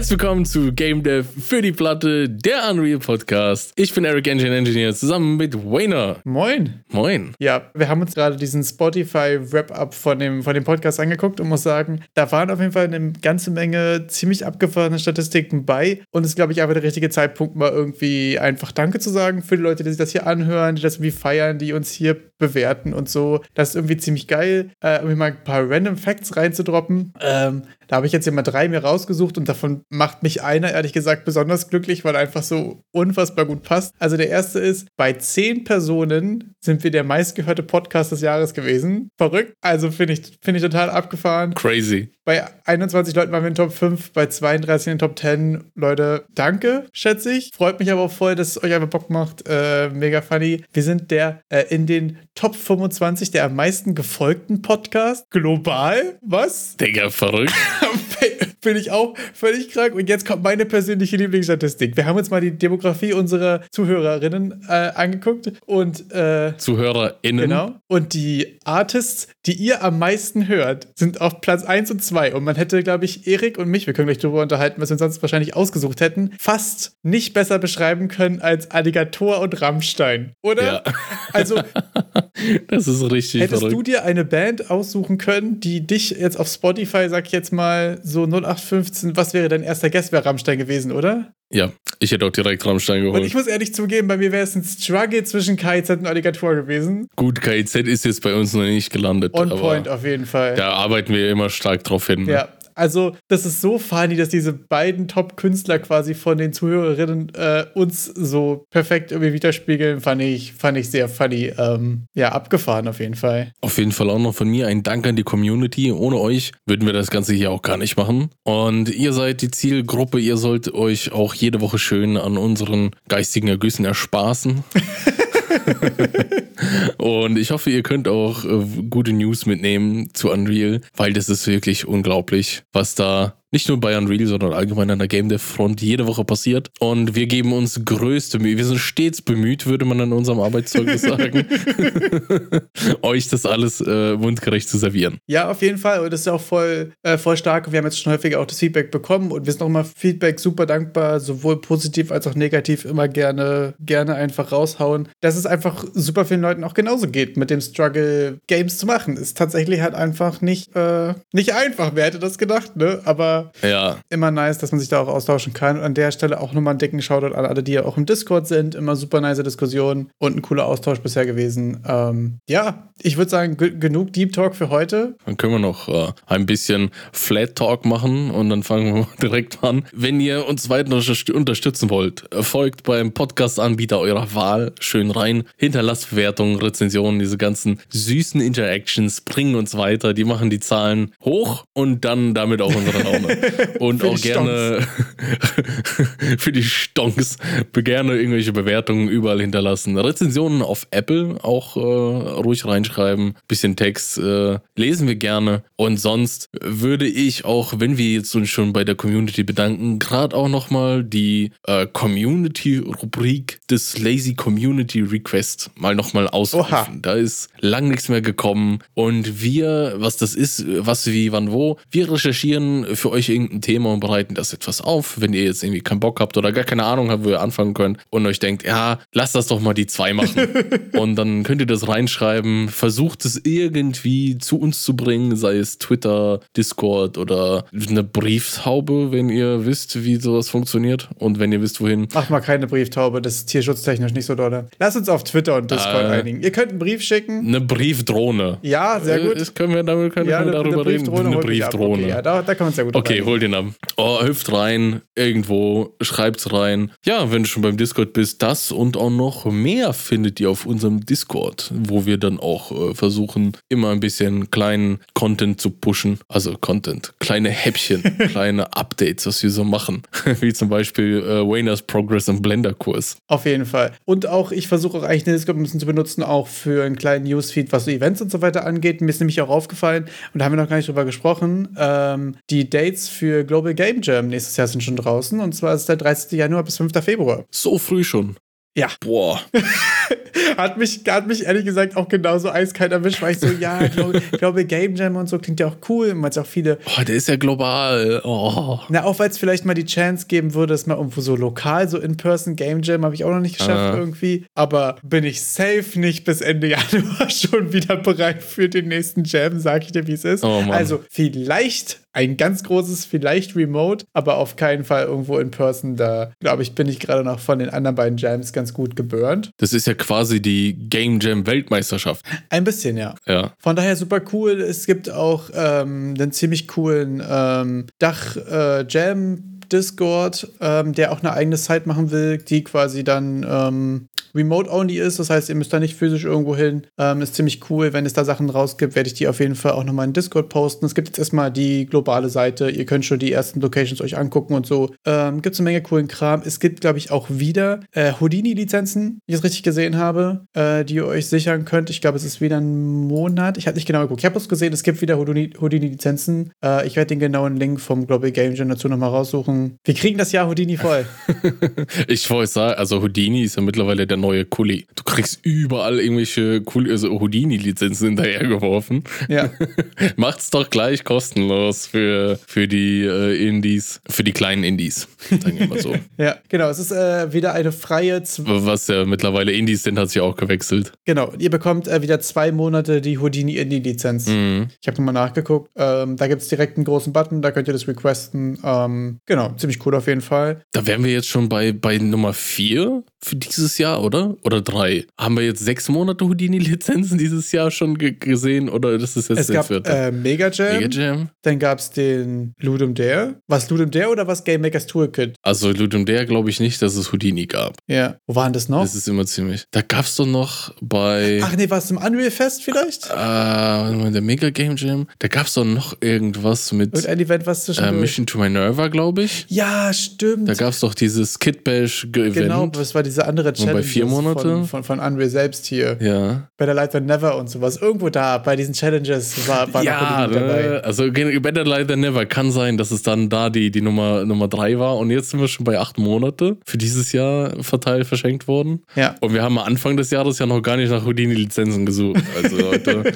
Herzlich willkommen zu Game Dev für die Platte, der Unreal Podcast. Ich bin Eric Engine Engineer zusammen mit Wayner. Moin. Moin. Ja, wir haben uns gerade diesen Spotify Wrap-Up von dem, von dem Podcast angeguckt und muss sagen, da waren auf jeden Fall eine ganze Menge ziemlich abgefahrene Statistiken bei und es ist, glaube ich, einfach der richtige Zeitpunkt, mal irgendwie einfach Danke zu sagen für die Leute, die sich das hier anhören, die das irgendwie feiern, die uns hier bewerten und so. Das ist irgendwie ziemlich geil, äh, irgendwie mal ein paar Random Facts reinzudroppen. Ähm, da habe ich jetzt immer drei mir rausgesucht und davon macht mich einer ehrlich gesagt besonders glücklich, weil er einfach so unfassbar gut passt. Also der erste ist, bei zehn Personen sind wir der meistgehörte Podcast des Jahres gewesen. Verrückt. Also finde ich, find ich total abgefahren. Crazy. Bei 21 Leuten waren wir in Top 5, bei 32 in den Top 10. Leute, danke, schätze ich. Freut mich aber auch voll, dass es euch einfach Bock macht. Äh, mega funny. Wir sind der äh, in den Top 25 der am meisten gefolgten Podcast global. Was? Digga, verrückt. Bin ich auch völlig krank. Und jetzt kommt meine persönliche Lieblingsstatistik. Wir haben uns mal die Demografie unserer Zuhörerinnen äh, angeguckt und äh, ZuhörerInnen. Genau. Und die Artists, die ihr am meisten hört, sind auf Platz 1 und 2. Und man hätte, glaube ich, Erik und mich, wir können gleich darüber unterhalten, was wir sonst wahrscheinlich ausgesucht hätten, fast nicht besser beschreiben können als Alligator und Rammstein. Oder? Ja. Also, das ist richtig hättest verrückt. du dir eine Band aussuchen können, die dich jetzt auf Spotify, sag ich jetzt mal, so 0815, was wäre dein erster Guest? Wäre Rammstein gewesen, oder? Ja, ich hätte auch direkt Rammstein Und geholt. ich muss ehrlich zugeben, bei mir wäre es ein Struggle zwischen KIZ und Alligator gewesen. Gut, KIZ ist jetzt bei uns noch nicht gelandet. On aber point auf jeden Fall. Da arbeiten wir immer stark drauf hin. ne? Ja, also das ist so funny, dass diese beiden Top-Künstler quasi von den Zuhörerinnen äh, uns so perfekt irgendwie widerspiegeln, fand ich, fand ich sehr funny. Ähm, ja, abgefahren auf jeden Fall. Auf jeden Fall auch noch von mir ein Dank an die Community. Ohne euch würden wir das Ganze hier auch gar nicht machen. Und ihr seid die Zielgruppe. Ihr sollt euch auch jede Woche schön an unseren geistigen Ergüssen erspaßen. Und ich hoffe, ihr könnt auch äh, gute News mitnehmen zu Unreal, weil das ist wirklich unglaublich, was da nicht nur bei Unreal, sondern allgemein an der Game Dev Front jede Woche passiert. Und wir geben uns größte Mühe. Wir sind stets bemüht, würde man an unserem Arbeitszeugnis sagen, euch das alles äh, mundgerecht zu servieren. Ja, auf jeden Fall. Und das ist auch voll, äh, voll stark. Wir haben jetzt schon häufiger auch das Feedback bekommen und wir sind auch immer Feedback super dankbar, sowohl positiv als auch negativ, immer gerne, gerne einfach raushauen. Dass es einfach super vielen Leuten auch genauso geht, mit dem Struggle Games zu machen. Ist tatsächlich halt einfach nicht, äh, nicht einfach. Wer hätte das gedacht, ne? Aber Ja, immer nice, dass man sich da auch austauschen kann. Und an der Stelle auch nochmal einen dicken Shoutout an alle, die ja auch im Discord sind. Immer super nice Diskussionen und ein cooler Austausch bisher gewesen. Ähm, ja, ich würde sagen, ge- genug Deep Talk für heute. Dann können wir noch äh, ein bisschen Flat Talk machen und dann fangen wir direkt an. Wenn ihr uns weiter unterst- unterstützen wollt, folgt beim Podcast-Anbieter eurer Wahl schön rein. Hinterlasst Bewertungen, Rezensionen, diese ganzen süßen Interactions bringen uns weiter. Die machen die Zahlen hoch und dann damit auch unsere Laune. Und auch gerne für die Stonks gerne irgendwelche Bewertungen überall hinterlassen. Rezensionen auf Apple auch äh, ruhig reinschreiben. Bisschen Text äh, lesen wir gerne. Und sonst würde ich auch, wenn wir jetzt uns schon bei der Community bedanken, gerade auch nochmal die äh, Community-Rubrik des Lazy Community Request mal nochmal ausrufen. Da ist lang nichts mehr gekommen. Und wir, was das ist, was, wie, wann, wo, wir recherchieren für euch irgendein Thema und bereiten das etwas auf. Wenn ihr jetzt irgendwie keinen Bock habt oder gar keine Ahnung habt, wo ihr anfangen könnt und euch denkt, ja, lasst das doch mal die zwei machen. und dann könnt ihr das reinschreiben, versucht es irgendwie zu uns zu bringen, sei es Twitter, Discord oder eine Brieftaube, wenn ihr wisst, wie sowas funktioniert und wenn ihr wisst, wohin. Macht mal keine Brieftaube, das ist tierschutztechnisch nicht so doll. Lasst uns auf Twitter und Discord Äh. einigen. Ihr könnt einen Brief schicken. Eine Briefdrohne. Ja, sehr Äh, gut. Das können wir, damit können wir darüber reden. Eine mich ab. Briefdrohne. Okay, ja, da, da kann man sehr gut Okay, rein. hol den ab. Oh, hüpft rein, irgendwo, schreibt's rein. Ja, wenn du schon beim Discord bist, das und auch noch mehr findet ihr auf unserem Discord, wo wir dann auch äh, versuchen, immer ein bisschen kleinen Content zu pushen. Also Content, kleine Häppchen, kleine Updates, was wir so machen. Wie zum Beispiel äh, Wayners Progress im Blender-Kurs. Auf jeden Fall. Und auch, ich versuche auch eigentlich den Discord ein bisschen zu benutzen, auch für einen kleinen Newsfeed, was so Events und so weiter angeht. Mir ist nämlich auch aufgefallen, und da haben wir noch gar nicht drüber gesprochen, ähm, die Dates für Global Game Jam nächstes Jahr sind schon draußen. Und zwar ist der 30. Januar bis 5. Februar. So früh schon. Ja. Boah. hat, mich, hat mich ehrlich gesagt auch genauso eiskalt erwischt, weil ich so, ja, glaube, Game Jam und so klingt ja auch cool, weil es auch viele. Oh, der ist ja global. Oh. Na, auch weil es vielleicht mal die Chance geben würde, dass mal irgendwo so lokal, so in-person Game Jam habe ich auch noch nicht geschafft Ah. irgendwie. Aber bin ich safe nicht bis Ende Januar schon wieder bereit für den nächsten Jam, sag ich dir, wie es ist. Oh also vielleicht ein ganz großes, vielleicht remote, aber auf keinen Fall irgendwo in person. Da, glaube ich, bin ich gerade noch von den anderen beiden Jams ganz gut geburnt. Das ist ja quasi die Game Jam Weltmeisterschaft. Ein bisschen, ja. Ja. Von daher super cool. Es gibt auch ähm, einen ziemlich coolen ähm, Dach-Jam. Discord, ähm, der auch eine eigene Site machen will, die quasi dann ähm, remote-only ist. Das heißt, ihr müsst da nicht physisch irgendwo hin. Ähm, ist ziemlich cool. Wenn es da Sachen rausgibt, werde ich die auf jeden Fall auch nochmal in Discord posten. Es gibt jetzt erstmal die globale Seite. Ihr könnt schon die ersten Locations euch angucken und so. Ähm, gibt es eine Menge coolen Kram. Es gibt, glaube ich, auch wieder äh, Houdini-Lizenzen, die ich es richtig gesehen habe, äh, die ihr euch sichern könnt. Ich glaube, es ist wieder ein Monat. Ich habe nicht genau geguckt. Ich habe bloß gesehen, es gibt wieder Houdini- Houdini-Lizenzen. Äh, ich werde den genauen Link vom Global Game Jam dazu nochmal raussuchen. Wir kriegen das Jahr Houdini voll. Ich wollte sagen, also Houdini ist ja mittlerweile der neue Kuli. Du kriegst überall irgendwelche Kuli, also Houdini-Lizenzen hinterhergeworfen. ja. Macht's doch gleich kostenlos für, für die äh, Indies, für die kleinen Indies. Sagen wir mal so. Ja, genau. Es ist äh, wieder eine freie. Z Was ja mittlerweile Indies sind, hat sich auch gewechselt. genau. Ihr bekommt äh, wieder zwei Monate die Houdini Indie-Lizenz. Mhm. Ich habe nochmal nachgeguckt. Ähm, da gibt es direkt einen großen Button, da könnt ihr das requesten. Ähm, genau, ziemlich cool auf jeden Fall. Da wären wir jetzt schon bei, bei Nummer 4 für dieses Jahr, oder? Oder drei? Haben wir jetzt sechs Monate Houdini-Lizenzen dieses Jahr schon ge gesehen? Oder das ist jetzt Es der vierte? äh, Mega Jam, Mega Jam? dann gab es den Ludum Dare. Was Ludum Dare oder was Game Makers Toolkit? Also Ludum Dare glaube ich nicht, dass es Houdini gab. Ja. Wo waren das noch? Das ist immer ziemlich. Da gab es doch noch bei Ach nee, war es im Unreal Fest vielleicht? äh, warte mal, der Mega Game Jam. Da gab es doch noch irgendwas mit Irgendein Event, was äh, zwischendurch. Mission to Minerva, glaube ich. ja, stimmt. Da gab es doch dieses Kid Bash Event. Genau, das war diese andere Challenge vier Monate? von, von, von Unreal selbst hier. Ja. Better Light Than Never und sowas. Irgendwo da, bei diesen Challenges war, war ja, noch dabei. ne? also Better Light Than Never kann sein, dass es dann da die, die Nummer, Nummer drei war und jetzt sind wir schon bei acht Monate für dieses Jahr verteilt, verschenkt worden. Ja, Und wir haben am Anfang des Jahres ja noch gar nicht nach Houdini-Lizenzen gesucht. Also Leute,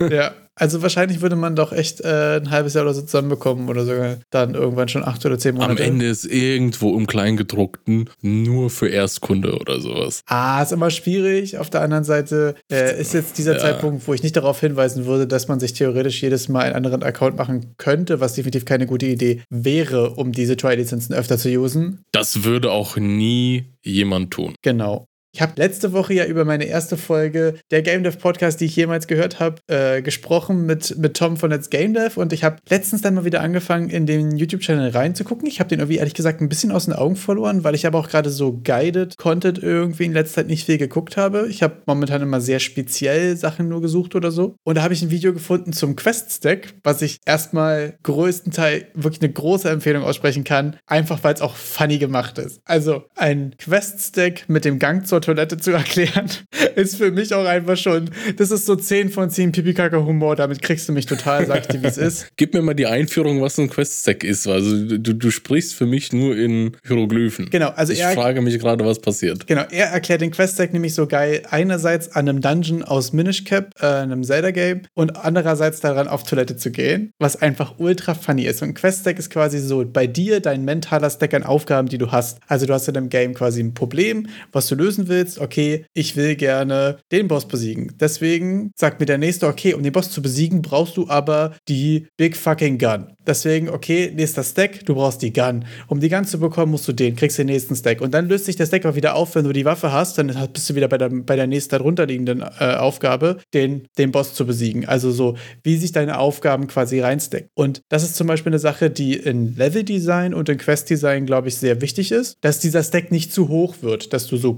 ja. Also wahrscheinlich würde man doch echt äh, ein halbes Jahr oder so zusammenbekommen oder sogar dann irgendwann schon acht oder zehn am Monate. Ende ist irgendwo im Kleingedruckten nur für Erstkunde oder sowas. Ah, ist immer schwierig. Auf der anderen Seite äh, ist jetzt dieser Ja. Zeitpunkt, wo ich nicht darauf hinweisen würde, dass man sich theoretisch jedes Mal einen anderen Account machen könnte, was definitiv keine gute Idee wäre, um diese Try-Lizenzen öfter zu usen. Das würde auch nie jemand tun. Genau. Ich habe letzte Woche ja über meine erste Folge der Game Dev Podcast, die ich jemals gehört habe, äh, gesprochen mit, mit Tom von Let's Game Dev und ich habe letztens dann mal wieder angefangen, in den YouTube-Channel reinzugucken. Ich habe den irgendwie ehrlich gesagt ein bisschen aus den Augen verloren, weil ich aber auch gerade so guided Content irgendwie in letzter Zeit nicht viel geguckt habe. Ich habe momentan immer sehr speziell Sachen nur gesucht oder so. Und da habe ich ein Video gefunden zum Quest-Stack, was ich erstmal größtenteils wirklich eine große Empfehlung aussprechen kann, einfach weil es auch funny gemacht ist. Also ein Quest-Stack mit dem Gang zur Toilette zu erklären, ist für mich auch einfach schon, das ist so 10 von 10 Pipi-Kaka-Humor, damit kriegst du mich total, sag ich dir, wie es ist. Gib mir mal die Einführung, was ein Quest-Stack ist. Also du, du sprichst für mich nur in Hieroglyphen. Genau, also ich er- frage mich gerade, was passiert. Genau, er erklärt den Quest-Stack nämlich so geil, einerseits an einem Dungeon aus Minish Cap, äh, einem Zelda-Game, und andererseits daran auf Toilette zu gehen, was einfach ultra funny ist. Und ein Quest-Stack ist quasi so bei dir dein mentaler Stack an Aufgaben, die du hast. Also du hast in dem Game quasi ein Problem, was du lösen willst. Okay, ich will gerne den Boss besiegen. Deswegen sagt mir der Nächste, okay, um den Boss zu besiegen, brauchst du aber die Big Fucking Gun. Deswegen, okay, nächster Stack, du brauchst die Gun. Um die Gun zu bekommen, musst du den, kriegst den nächsten Stack. Und dann löst sich der Stack auch wieder auf, wenn du die Waffe hast, dann bist du wieder bei der, bei der nächsten darunter liegenden äh, Aufgabe, den, den Boss zu besiegen. Also so, wie sich deine Aufgaben quasi reinstecken. Und das ist zum Beispiel eine Sache, die in Level-Design und in Quest-Design, glaube ich, sehr wichtig ist, dass dieser Stack nicht zu hoch wird, dass du so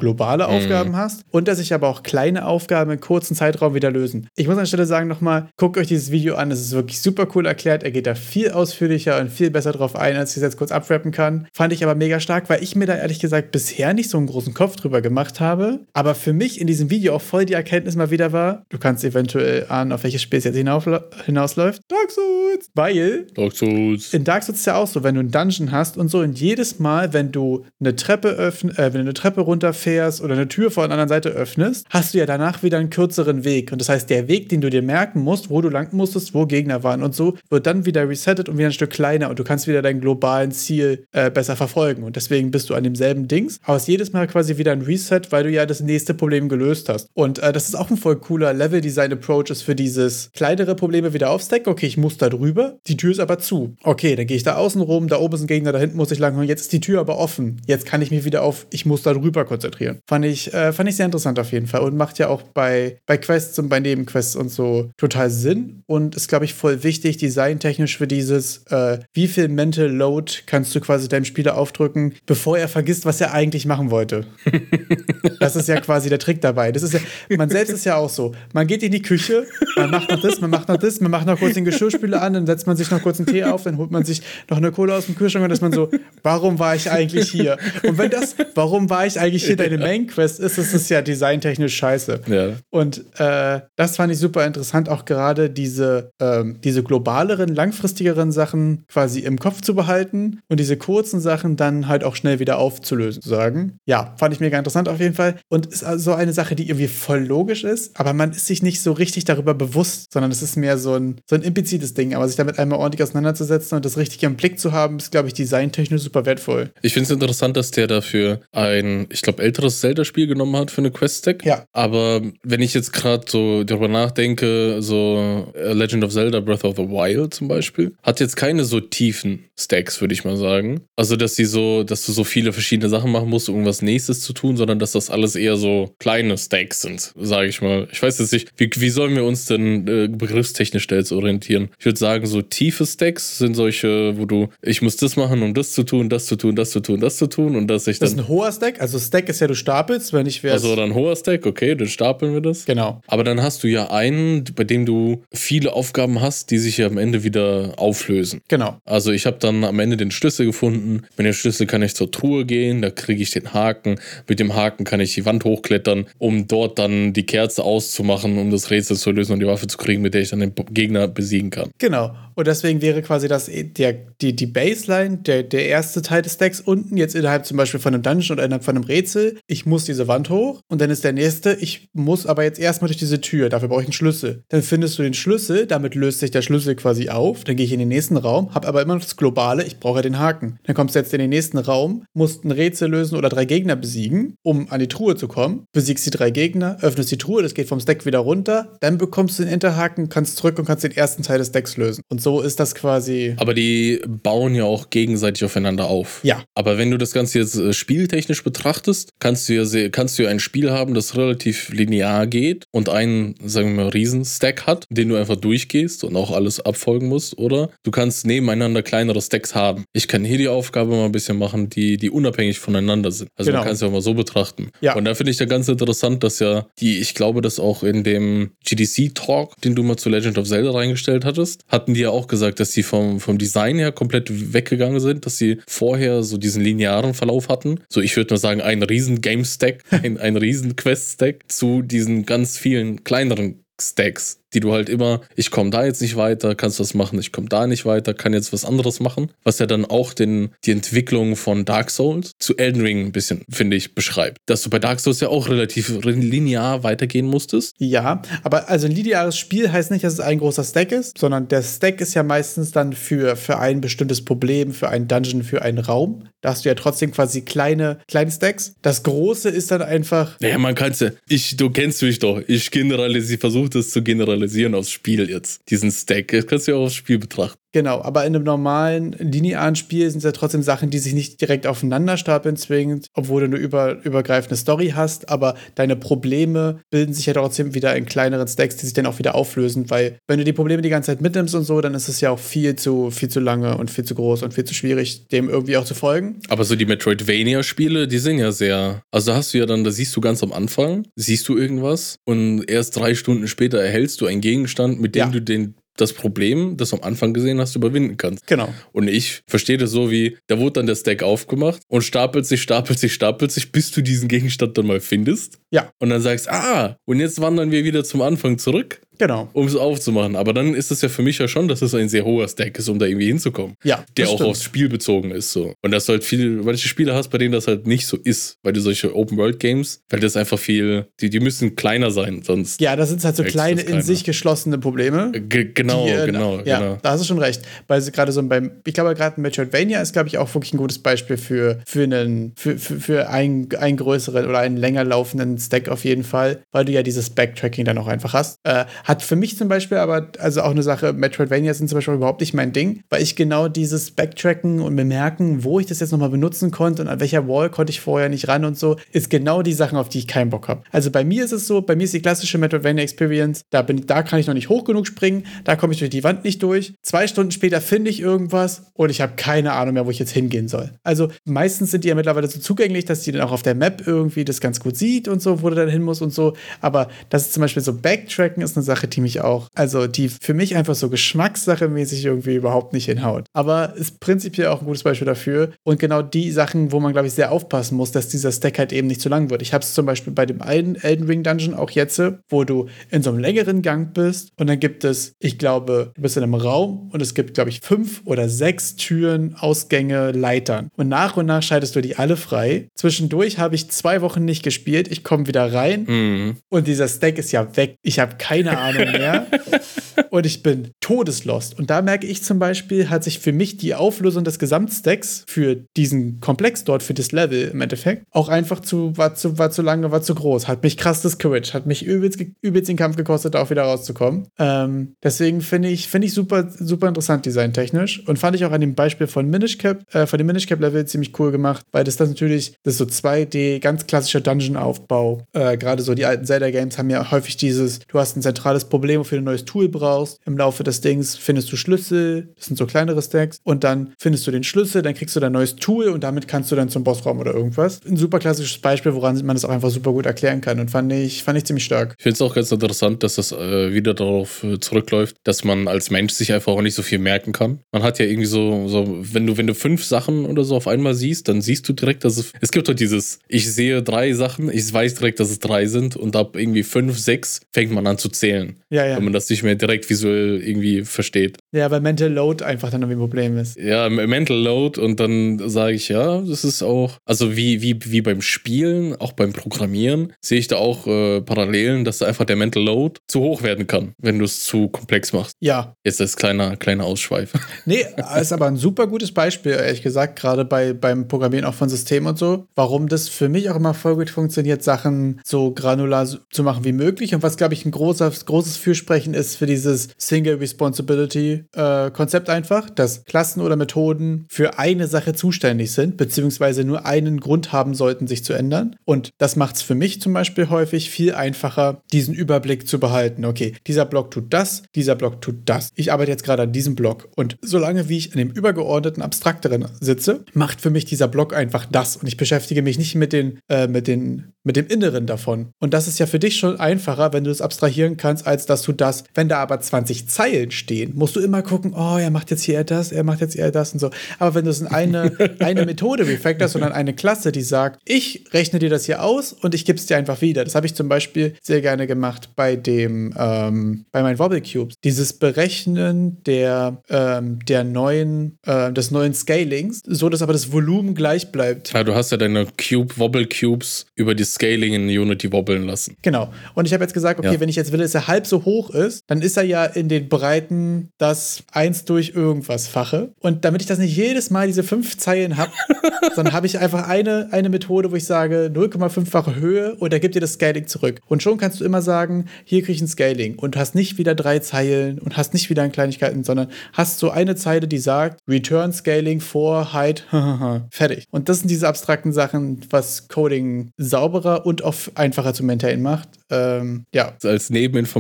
globale tolle Aufgaben hast und dass sich aber auch kleine Aufgaben in kurzen Zeitraum wieder lösen. Ich muss an der Stelle sagen nochmal, guckt euch dieses Video an, es ist wirklich super cool erklärt. Er geht da viel ausführlicher und viel besser drauf ein, als ich es jetzt kurz abwrappen kann. Fand ich aber mega stark, weil ich mir da ehrlich gesagt bisher nicht so einen großen Kopf drüber gemacht habe. Aber für mich in diesem Video auch voll die Erkenntnis mal wieder war, du kannst eventuell ahnen, auf welches Spiel es jetzt hinausläuft. Dark Souls! Weil Dark Souls. in Dark Souls ist ja auch so, wenn du einen Dungeon hast und so, und jedes Mal, wenn du eine Treppe öffnest, äh, wenn du eine Treppe runterfährst oder eine Tür von der anderen Seite öffnest, hast du ja danach wieder einen kürzeren Weg. Und das heißt, der Weg, den du dir merken musst, wo du lang musstest, wo Gegner waren und so, wird dann wieder resettet und wieder ein Stück kleiner und du kannst wieder dein globalen Ziel äh, besser verfolgen. Und deswegen bist du an demselben Dings. Aber jedes Mal quasi wieder ein Reset, weil du ja das nächste Problem gelöst hast. Und äh, das ist auch ein voll cooler Level-Design-Approach ist für dieses kleinere Probleme wieder aufstacken. Okay, ich muss da drüber, die Tür ist aber zu. Okay, dann gehe ich da außen rum, da oben ist ein Gegner, da hinten muss ich lang. Und jetzt ist die Tür aber offen. Jetzt kann ich mich wieder auf, ich muss da drüber konzentrieren. Fand ich, äh, fand ich sehr interessant auf jeden Fall und macht ja auch bei, bei Quests und bei Nebenquests und so total Sinn und ist, glaube ich, voll wichtig, designtechnisch für dieses, äh, wie viel Mental Load kannst du quasi deinem Spieler aufdrücken, bevor er vergisst, was er eigentlich machen wollte. das ist ja quasi der Trick dabei. Das ist ja, man selbst ist ja auch so. Man geht in die Küche, man macht noch das, man macht noch das, man macht noch kurz den Geschirrspüler an, dann setzt man sich noch kurz einen Tee auf, dann holt man sich noch eine Kohle aus dem Kühlschrank und ist man so, warum war ich eigentlich hier? Und wenn das, warum war ich eigentlich hier deine Main Quest ist, ist es ja designtechnisch scheiße. Ja. Und äh, das fand ich super interessant, auch gerade diese, ähm, diese globaleren, langfristigeren Sachen quasi im Kopf zu behalten und diese kurzen Sachen dann halt auch schnell wieder aufzulösen, zu sagen. Ja, fand ich mega interessant auf jeden Fall. Und ist also so eine Sache, die irgendwie voll logisch ist, aber man ist sich nicht so richtig darüber bewusst, sondern es ist mehr so ein, so ein implizites Ding. Aber sich damit einmal ordentlich auseinanderzusetzen und das richtig im Blick zu haben, ist, glaube ich, designtechnisch super wertvoll. Ich finde es interessant, dass der dafür ein, ich glaube, älteres Zelda-Spiel genommen hat für eine Quest-Stack. Ja. Aber wenn ich jetzt gerade so darüber nachdenke, so äh, Legend of Zelda Breath of the Wild zum Beispiel, hat jetzt keine so tiefen Stacks, würde ich mal sagen. Also, dass die so, dass du so viele verschiedene Sachen machen musst, um irgendwas nächstes zu tun, sondern dass das alles eher so kleine Stacks sind, sage ich mal. Ich weiß jetzt nicht, wie, wie sollen wir uns denn äh, begriffstechnisch da jetzt orientieren? Ich würde sagen, so tiefe Stacks sind solche, wo du, ich muss das machen, um das zu tun, das zu tun, das zu tun, das zu tun und dass ich Das ist dann. ein hoher Stack. Also Stack ist ja, du stapelst, wenn ich wäre. Also dann hoher Stack, okay, dann stapeln wir das. genau. Aber dann hast du ja einen, bei dem du viele Aufgaben hast, die sich ja am Ende wieder auflösen. Genau. Also ich habe dann am Ende den Schlüssel gefunden. Mit dem Schlüssel kann ich zur Truhe gehen, da kriege ich den Haken. Mit dem Haken kann ich die Wand hochklettern, um dort dann die Kerze auszumachen, um das Rätsel zu lösen und die Waffe zu kriegen, mit der ich dann den Gegner besiegen kann. Genau. Und deswegen wäre quasi das der, die, die Baseline, der, der erste Teil des Stacks unten, jetzt innerhalb zum Beispiel von einem Dungeon oder innerhalb von einem Rätsel. Ich muss diese Wand hoch und dann ist der nächste, ich muss aber jetzt erstmal durch diese Tür, dafür brauche ich einen Schlüssel. Dann findest du den Schlüssel, damit löst sich der Schlüssel quasi auf, dann gehe ich in den nächsten Raum, habe aber immer noch das Globale, ich brauche ja den Haken. Dann kommst du jetzt in den nächsten Raum, musst ein Rätsel lösen oder drei Gegner besiegen, um an die Truhe zu kommen. Besiegst die drei Gegner, öffnest die Truhe, das geht vom Stack wieder runter, dann bekommst du den Enterhaken, kannst zurück und kannst den ersten Teil des Stacks lösen. Und so ist das quasi. Aber die bauen ja auch gegenseitig aufeinander auf. Ja. Aber wenn du das Ganze jetzt äh, spieltechnisch betrachtest, kannst du ja sehr, kannst du ja ein Spiel haben, das relativ linear geht und einen, sagen wir mal, Riesen-Stack hat, den du einfach durchgehst und auch alles abfolgen musst, oder? Du kannst nebeneinander kleinere Stacks haben. Ich kann hier die Aufgabe mal ein bisschen machen, die, die unabhängig voneinander sind. Also Genau. man kann es ja auch mal so betrachten. Ja. Und da finde ich ja ganz interessant, dass ja die, ich glaube, dass auch in dem GDC-Talk, den du mal zu Legend of Zelda reingestellt hattest, hatten die ja auch gesagt, dass die vom, vom Design her komplett weggegangen sind, dass sie vorher so diesen linearen Verlauf hatten. So, ich würde mal sagen, ein riesen Game-Stack, ein, ein riesen Quest-Stack zu diesen ganz vielen kleineren Stacks, die du halt immer, ich komme da jetzt nicht weiter, kannst du was machen, ich komme da nicht weiter, kann jetzt was anderes machen, was ja dann auch den, die Entwicklung von Dark Souls zu Elden Ring ein bisschen, finde ich, beschreibt. Dass du bei Dark Souls ja auch relativ linear weitergehen musstest. Ja, aber also ein lineares Spiel heißt nicht, dass es ein großer Stack ist, sondern der Stack ist ja meistens dann für, für ein bestimmtes Problem, für einen Dungeon, für einen Raum. Da hast du ja trotzdem quasi kleine, kleine Stacks. Das große ist dann einfach. Naja, man kann es ja, ich, du kennst mich doch, ich generalisiere, versuche das zu generalisieren aufs Spiel jetzt, diesen Stack. Das kannst du ja auch aufs Spiel betrachten. Genau, aber in einem normalen linearen Spiel sind es ja trotzdem Sachen, die sich nicht direkt aufeinander stapeln zwingend, obwohl du eine über, übergreifende Story hast, aber deine Probleme bilden sich ja trotzdem wieder in kleineren Stacks, die sich dann auch wieder auflösen, weil wenn du die Probleme die ganze Zeit mitnimmst und so, dann ist es ja auch viel zu, viel zu lange und viel zu groß und viel zu schwierig, dem irgendwie auch zu folgen. Aber so die Metroidvania-Spiele, die sind ja sehr, also da hast du ja dann, da siehst du ganz am Anfang, siehst du irgendwas und erst drei Stunden später erhältst du einen Gegenstand, mit dem ja. du den das Problem, das du am Anfang gesehen hast, überwinden kannst. Genau. Und ich verstehe das so wie, da wurde dann der Stack aufgemacht und stapelt sich, stapelt sich, stapelt sich, bis du diesen Gegenstand dann mal findest. Ja. Und dann sagst, ah, und jetzt wandern wir wieder zum Anfang zurück. Genau. Um es aufzumachen. Aber dann ist es ja für mich ja schon, dass es ein sehr hoher Stack ist, um da irgendwie hinzukommen. Ja. Der auch stimmt. aufs Spiel bezogen ist. so. Und dass du halt viele, manche Spiele hast, bei denen das halt nicht so ist. Weil du solche Open-World-Games, weil das einfach viel, die, die müssen kleiner sein, sonst. Ja, das sind halt so kleine, in sich geschlossene Probleme. G genau, die, äh, genau, ja, genau. Da hast du schon recht. Weil gerade so beim, ich glaube, gerade Metroidvania ist, glaube ich, auch wirklich ein gutes Beispiel für, für einen, für, für, für einen, einen größeren oder einen länger laufenden Stack auf jeden Fall, weil du ja dieses Backtracking dann auch einfach hast. Äh, hat für mich zum Beispiel aber also auch eine Sache, Metroidvania sind zum Beispiel überhaupt nicht mein Ding, weil ich genau dieses Backtracken und bemerken, wo ich das jetzt nochmal benutzen konnte und an welcher Wall konnte ich vorher nicht ran und so, ist genau die Sachen, auf die ich keinen Bock habe. Also bei mir ist es so, bei mir ist die klassische Metroidvania Experience, da, bin, da kann ich noch nicht hoch genug springen, da komme ich durch die Wand nicht durch. Zwei Stunden später finde ich irgendwas und ich habe keine Ahnung mehr, wo ich jetzt hingehen soll. Also meistens sind die ja mittlerweile so zugänglich, dass die dann auch auf der Map irgendwie das ganz gut sieht und so, wo du dann hin musst und so. Aber das ist zum Beispiel so Backtracken ist eine Sache, die mich auch also die für mich einfach so Geschmackssache mäßig irgendwie überhaupt nicht hinhaut. Aber ist prinzipiell auch ein gutes Beispiel dafür. Und genau die Sachen, wo man, glaube ich, sehr aufpassen muss, dass dieser Stack halt eben nicht zu lang wird. Ich habe es zum Beispiel bei dem einen Elden Ring Dungeon auch jetzt, wo du in so einem längeren Gang bist und dann gibt es, ich glaube, du bist in einem Raum und es gibt, glaube ich, fünf oder sechs Türen, Ausgänge, Leitern. Und nach und nach schaltest du die alle frei. Zwischendurch habe ich zwei Wochen nicht gespielt. Ich komme wieder rein mhm. und dieser Stack ist ja weg. Ich habe keine Ahnung mehr. und ich bin todeslost. Und da merke ich zum Beispiel, hat sich für mich die Auflösung des Gesamtstacks für diesen Komplex dort, für das Level im Endeffekt, auch einfach zu, war zu, war zu lange, war zu groß. Hat mich krass discouraged, hat mich übelst, übelst den Kampf gekostet, auch wieder rauszukommen. Ähm, deswegen finde ich, finde ich super, super interessant designtechnisch und fand ich auch an dem Beispiel von Minish Cap, äh, von dem Minish Cap Level ziemlich cool gemacht, weil das dann natürlich, das ist so 2D, ganz klassischer Dungeon-Aufbau. Äh, Gerade so die alten Zelda-Games haben ja häufig dieses, du hast ein zentrales Problem, wofür du ein neues Tool brauchst. Im Laufe des Dings findest du Schlüssel, das sind so kleinere Stacks, und dann findest du den Schlüssel, dann kriegst du dein neues Tool und damit kannst du dann zum Bossraum oder irgendwas. Ein super klassisches Beispiel, woran man das auch einfach super gut erklären kann und fand ich, fand ich ziemlich stark. Ich finde es auch ganz interessant, dass das äh, wieder darauf äh, zurückläuft, dass man als Mensch sich einfach auch nicht so viel merken kann. Man hat ja irgendwie so, so wenn du, wenn du fünf Sachen oder so auf einmal siehst, dann siehst du direkt, dass es, es gibt halt dieses, ich sehe drei Sachen, ich weiß direkt, dass es drei sind und ab irgendwie fünf, sechs fängt man an zu zählen. Ja, ja. Wenn man das nicht mehr direkt visuell irgendwie versteht. Ja, weil Mental Load einfach dann irgendwie ein Problem ist. Ja, Mental Load und dann sage ich, ja, das ist auch, also wie, wie, wie beim Spielen, auch beim Programmieren, sehe ich da auch äh, Parallelen, dass da einfach der Mental Load zu hoch werden kann, wenn du es zu komplex machst. Ja. Jetzt das kleiner, kleiner Ausschweif. Nee, ist aber ein super gutes Beispiel, ehrlich gesagt, gerade bei, beim Programmieren auch von Systemen und so, warum das für mich auch immer voll gut funktioniert, Sachen so granular zu machen wie möglich und was, glaube ich, ein großes, großes Fürsprechen ist für dieses Single Responsibility äh, Konzept einfach, dass Klassen oder Methoden für eine Sache zuständig sind, beziehungsweise nur einen Grund haben sollten, sich zu ändern. Und das macht es für mich zum Beispiel häufig viel einfacher, diesen Überblick zu behalten. Okay, dieser Block tut das, dieser Block tut das. Ich arbeite jetzt gerade an diesem Block. Und solange wie ich an dem übergeordneten, abstrakteren sitze, macht für mich dieser Block einfach das. Und ich beschäftige mich nicht mit, den, äh, mit, den, mit dem Inneren davon. Und das ist ja für dich schon einfacher, wenn du es abstrahieren kannst, als dass du das, wenn da aber 20 Zeilen stehen, musst du immer gucken, oh, er macht jetzt hier eher das, er macht jetzt eher das und so. Aber wenn du es in eine, eine Methode refactorst, sondern eine Klasse, die sagt, ich rechne dir das hier aus und ich gebe es dir einfach wieder. Das habe ich zum Beispiel sehr gerne gemacht bei dem, ähm, bei meinen Wobble Cubes. Dieses Berechnen der, ähm, der neuen, äh, des neuen Scalings, so dass aber das Volumen gleich bleibt. Ja, du hast ja deine Cube, Wobble Cubes über die Scaling in Unity wobbeln lassen. Genau. Und ich habe jetzt gesagt, okay, ja. wenn ich jetzt will, dass er halb so hoch ist, dann ist er ja in den Breiten das 1 durch irgendwas Fache. Und damit ich das nicht jedes Mal diese fünf Zeilen habe, dann habe ich einfach eine, eine Methode, wo ich sage 0,5-fache Höhe und da gibt dir das Scaling zurück. Und schon kannst du immer sagen, hier kriege ich ein Scaling und hast nicht wieder drei Zeilen und hast nicht wieder Kleinigkeiten, sondern hast so eine Zeile, die sagt Return Scaling for Height, fertig. Und das sind diese abstrakten Sachen, was Coding sauberer und auch einfacher zu maintainen macht. Ähm, ja. Als Nebeninformation,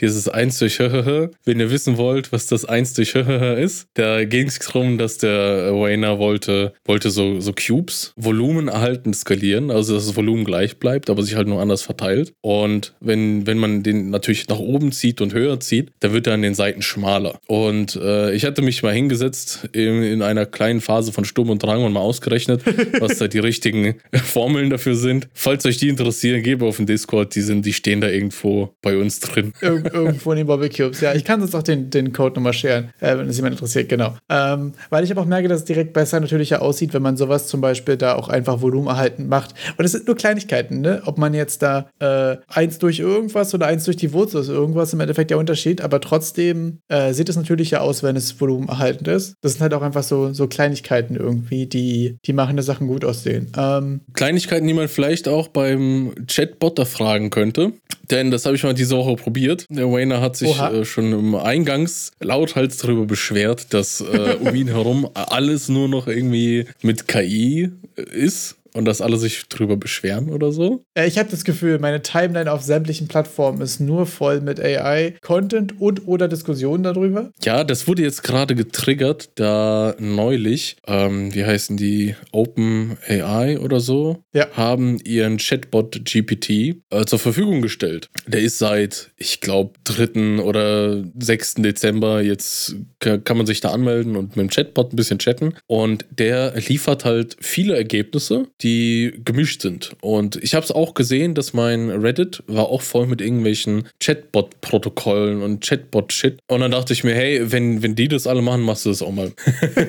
dieses 1 durch wenn ihr wissen wollt, was das 1 durch ist, da ging es darum, dass der Wayner wollte, wollte so, so Cubes Volumen erhalten skalieren, also dass das Volumen gleich bleibt, aber sich halt nur anders verteilt. Und wenn, wenn man den natürlich nach oben zieht und höher zieht, dann wird er an den Seiten schmaler. Und äh, ich hatte mich mal hingesetzt in, in einer kleinen Phase von Sturm und Drang und mal ausgerechnet, was da die richtigen Formeln dafür sind. Falls euch die interessieren, gebe auf den Discord, die sind, die stehen da irgendwo bei uns drin. Ir irgendwo in den Bobby Cubes. Ja, ich kann sonst auch den, den Code nochmal scheren, äh, wenn es jemand interessiert, genau. Ähm, weil ich aber auch merke, dass es direkt besser natürlicher aussieht, wenn man sowas zum Beispiel da auch einfach Volumen erhalten macht. Und es sind nur Kleinigkeiten, ne? Ob man jetzt da äh, eins durch irgendwas oder eins durch die Wurzel ist, irgendwas im Endeffekt der Unterschied, aber trotzdem äh, sieht es natürlicher aus, wenn es Volumen erhalten ist. Das sind halt auch einfach so, so Kleinigkeiten irgendwie, die, die machen die Sachen gut aussehen. Ähm, Kleinigkeiten, die man vielleicht auch beim Chatbot da fragen könnte. Denn das habe ich mal diese Woche probiert. Der Wayner hat sich äh, schon im Eingangs lauthals darüber beschwert, dass äh, um ihn herum alles nur noch irgendwie mit KI ist und dass alle sich drüber beschweren oder so? Äh, ich habe das Gefühl, meine Timeline auf sämtlichen Plattformen ist nur voll mit AI-Content und oder Diskussionen darüber. Ja, das wurde jetzt gerade getriggert, da neulich, ähm, wie heißen die, Open AI oder so, ja. haben ihren Chatbot GPT äh, zur Verfügung gestellt. Der ist seit, ich glaube, 3. oder 6. Dezember, jetzt kann man sich da anmelden und mit dem Chatbot ein bisschen chatten. Und der liefert halt viele Ergebnisse, die gemischt sind. Und ich habe es auch gesehen, dass mein Reddit war auch voll mit irgendwelchen Chatbot-Protokollen und Chatbot-Shit. Und dann dachte ich mir, hey, wenn, wenn die das alle machen, machst du das auch mal.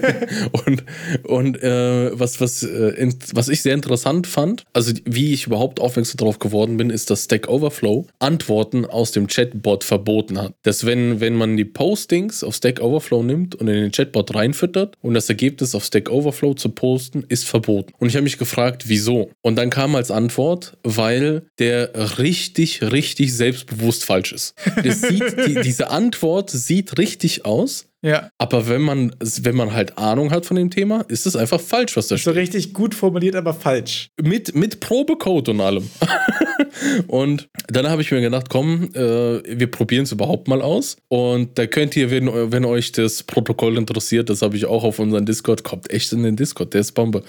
und und äh, was, was, äh, in, was ich sehr interessant fand, also wie ich überhaupt aufmerksam darauf geworden bin, ist, dass Stack Overflow Antworten aus dem Chatbot verboten hat. Dass wenn, wenn man die Postings auf Stack Overflow nimmt und in den Chatbot reinfüttert und das Ergebnis auf Stack Overflow zu posten, ist verboten. Und ich habe mich gefragt, gefragt, wieso. Und dann kam als Antwort, weil der richtig, richtig selbstbewusst falsch ist. Sieht, die, diese Antwort sieht richtig aus, ja. Aber wenn man, wenn man halt Ahnung hat von dem Thema, ist es einfach falsch, was da steht. So richtig gut formuliert, aber falsch. Mit, mit Probecode und allem. und dann habe ich mir gedacht, komm, äh, wir probieren es überhaupt mal aus. Und da könnt ihr, wenn, wenn euch das Protokoll interessiert, das habe ich auch auf unseren Discord, kommt echt in den Discord, der ist Bombe.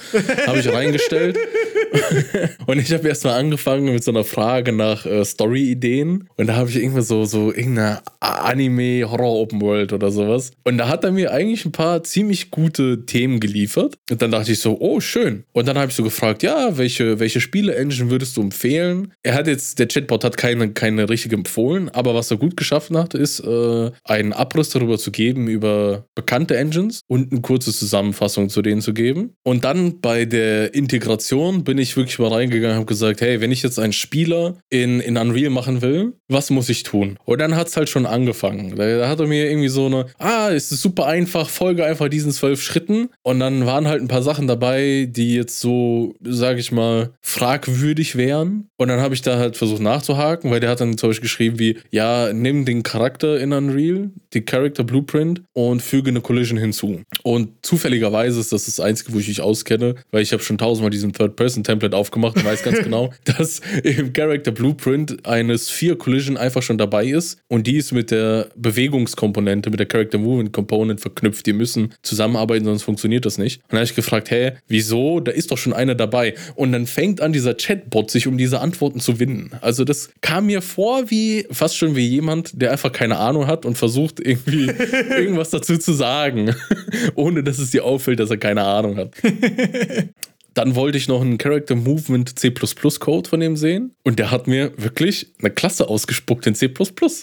habe ich reingestellt. und ich habe erstmal angefangen mit so einer Frage nach äh, Story-Ideen. Und da habe ich irgendwie so, so irgendeine Anime-Horror-Open-World oder sowas. Und da hat er mir eigentlich ein paar ziemlich gute Themen geliefert. Und dann dachte ich so, oh, schön. Und dann habe ich so gefragt, ja, welche, welche Spiele-Engine würdest du empfehlen? Er hat jetzt, der Chatbot hat keine, keine richtige empfohlen, aber was er gut geschaffen hat, ist, äh, einen Abriss darüber zu geben, über bekannte Engines und eine kurze Zusammenfassung zu denen zu geben. Und dann bei der Integration bin ich wirklich mal reingegangen und habe gesagt, hey, wenn ich jetzt einen Spieler in, in Unreal machen will, was muss ich tun? Und dann hat es halt schon angefangen. Da, da hat er mir irgendwie so eine, ah, es ist super einfach, folge einfach diesen zwölf Schritten. Und dann waren halt ein paar Sachen dabei, die jetzt so, sage ich mal, fragwürdig wären. Und dann habe ich da halt versucht nachzuhaken, weil der hat dann zum Beispiel geschrieben wie, ja, nimm den Charakter in Unreal, die Character Blueprint und füge eine Collision hinzu. Und zufälligerweise ist das das Einzige, wo ich mich auskenne, weil ich habe schon tausendmal diesen Third-Person-Template aufgemacht und weiß ganz genau, dass im Character Blueprint eine Sphere Collision einfach schon dabei ist und die ist mit der Bewegungskomponente, mit der Character Movement Movement Component verknüpft. Die müssen zusammenarbeiten, sonst funktioniert das nicht. Und dann habe ich gefragt, hä, wieso? Da ist doch schon einer dabei. Und dann fängt an, dieser Chatbot sich um diese Antworten zu winden. Also das kam mir vor wie fast schon wie jemand, der einfach keine Ahnung hat und versucht irgendwie irgendwas dazu zu sagen, ohne dass es dir auffällt, dass er keine Ahnung hat. Dann wollte ich noch einen Character Movement C Code von ihm sehen. Und der hat mir wirklich eine Klasse ausgespuckt in C.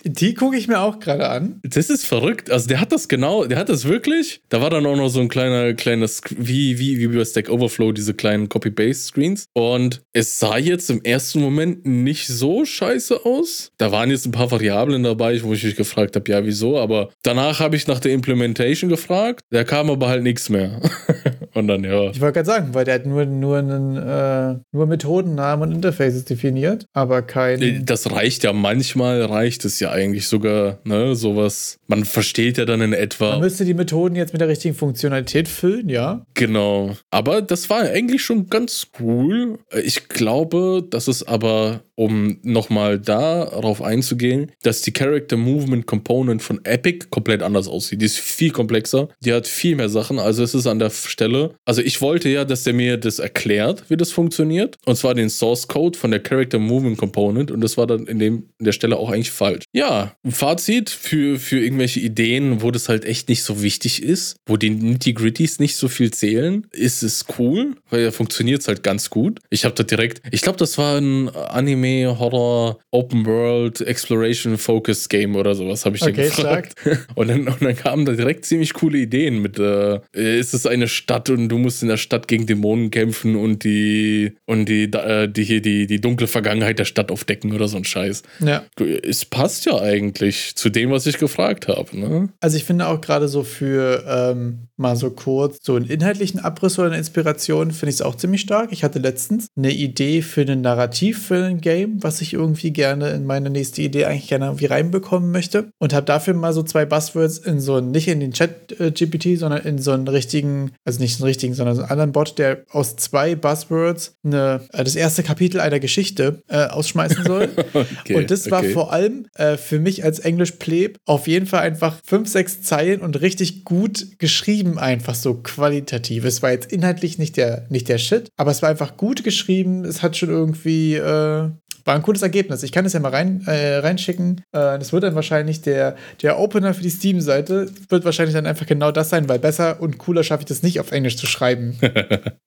Die gucke ich mir auch gerade an. Das ist verrückt. Also der hat das genau, der hat das wirklich. Da war dann auch noch so ein kleiner, kleines, wie, wie, wie bei Stack Overflow, diese kleinen Copy-Paste-Screens. Und es sah jetzt im ersten Moment nicht so scheiße aus. Da waren jetzt ein paar Variablen dabei, wo ich mich gefragt habe, ja, wieso? Aber danach habe ich nach der Implementation gefragt. Da kam aber halt nichts mehr. und dann, ja. Ich wollte gerade sagen, weil der hat nur, nur, einen, äh, nur Methodennamen und Interfaces definiert, aber kein. Das reicht ja, manchmal reicht es ja eigentlich sogar, ne, sowas. Man versteht ja dann in etwa. Man müsste die Methoden jetzt mit der richtigen Funktionalität füllen, ja. Genau. Aber das war eigentlich schon ganz cool. Ich glaube, dass es aber um nochmal darauf einzugehen, dass die Character Movement Component von Epic komplett anders aussieht. Die ist viel komplexer, die hat viel mehr Sachen. Also es ist an der Stelle, also ich wollte ja, dass der mir das erklärt, wie das funktioniert. Und zwar den Source Code von der Character Movement Component. Und das war dann in, dem, in der Stelle auch eigentlich falsch. Ja, Fazit für, für irgendwelche Ideen, wo das halt echt nicht so wichtig ist, wo die Nitty-Gritties nicht so viel zählen, ist es cool, weil er funktioniert es halt ganz gut. Ich habe da direkt, ich glaube, das war ein Anime Anime, Horror, Open World, Exploration Focus Game oder sowas, habe ich okay, gefragt. Und dann, und dann kamen da direkt ziemlich coole Ideen mit, äh, ist es eine Stadt und du musst in der Stadt gegen Dämonen kämpfen und die und die, äh, die hier die, die dunkle Vergangenheit der Stadt aufdecken oder so ein Scheiß. Ja. Es passt ja eigentlich zu dem, was ich gefragt habe. Ne? Also ich finde auch gerade so für ähm, mal so kurz so einen inhaltlichen Abriss oder eine Inspiration finde ich es auch ziemlich stark. Ich hatte letztens eine Idee für einen Narrativ für ein Game was ich irgendwie gerne in meine nächste Idee eigentlich gerne irgendwie reinbekommen möchte. Und habe dafür mal so zwei Buzzwords in so einen, nicht in den Chat-GPT, äh, sondern in so einen richtigen, also nicht einen richtigen, sondern so einen anderen Bot, der aus zwei Buzzwords eine, äh, das erste Kapitel einer Geschichte äh, ausschmeißen soll. okay, und das war okay. vor allem äh, für mich als Englisch-Pleb auf jeden Fall einfach fünf, sechs Zeilen und richtig gut geschrieben, einfach so qualitativ. Es war jetzt inhaltlich nicht der, nicht der Shit, aber es war einfach gut geschrieben. Es hat schon irgendwie äh, war ein cooles Ergebnis. Ich kann es ja mal rein, äh, reinschicken. Äh, das wird dann wahrscheinlich der, der Opener für die Steam-Seite, wird wahrscheinlich dann einfach genau das sein, weil besser und cooler schaffe ich das nicht auf Englisch zu schreiben.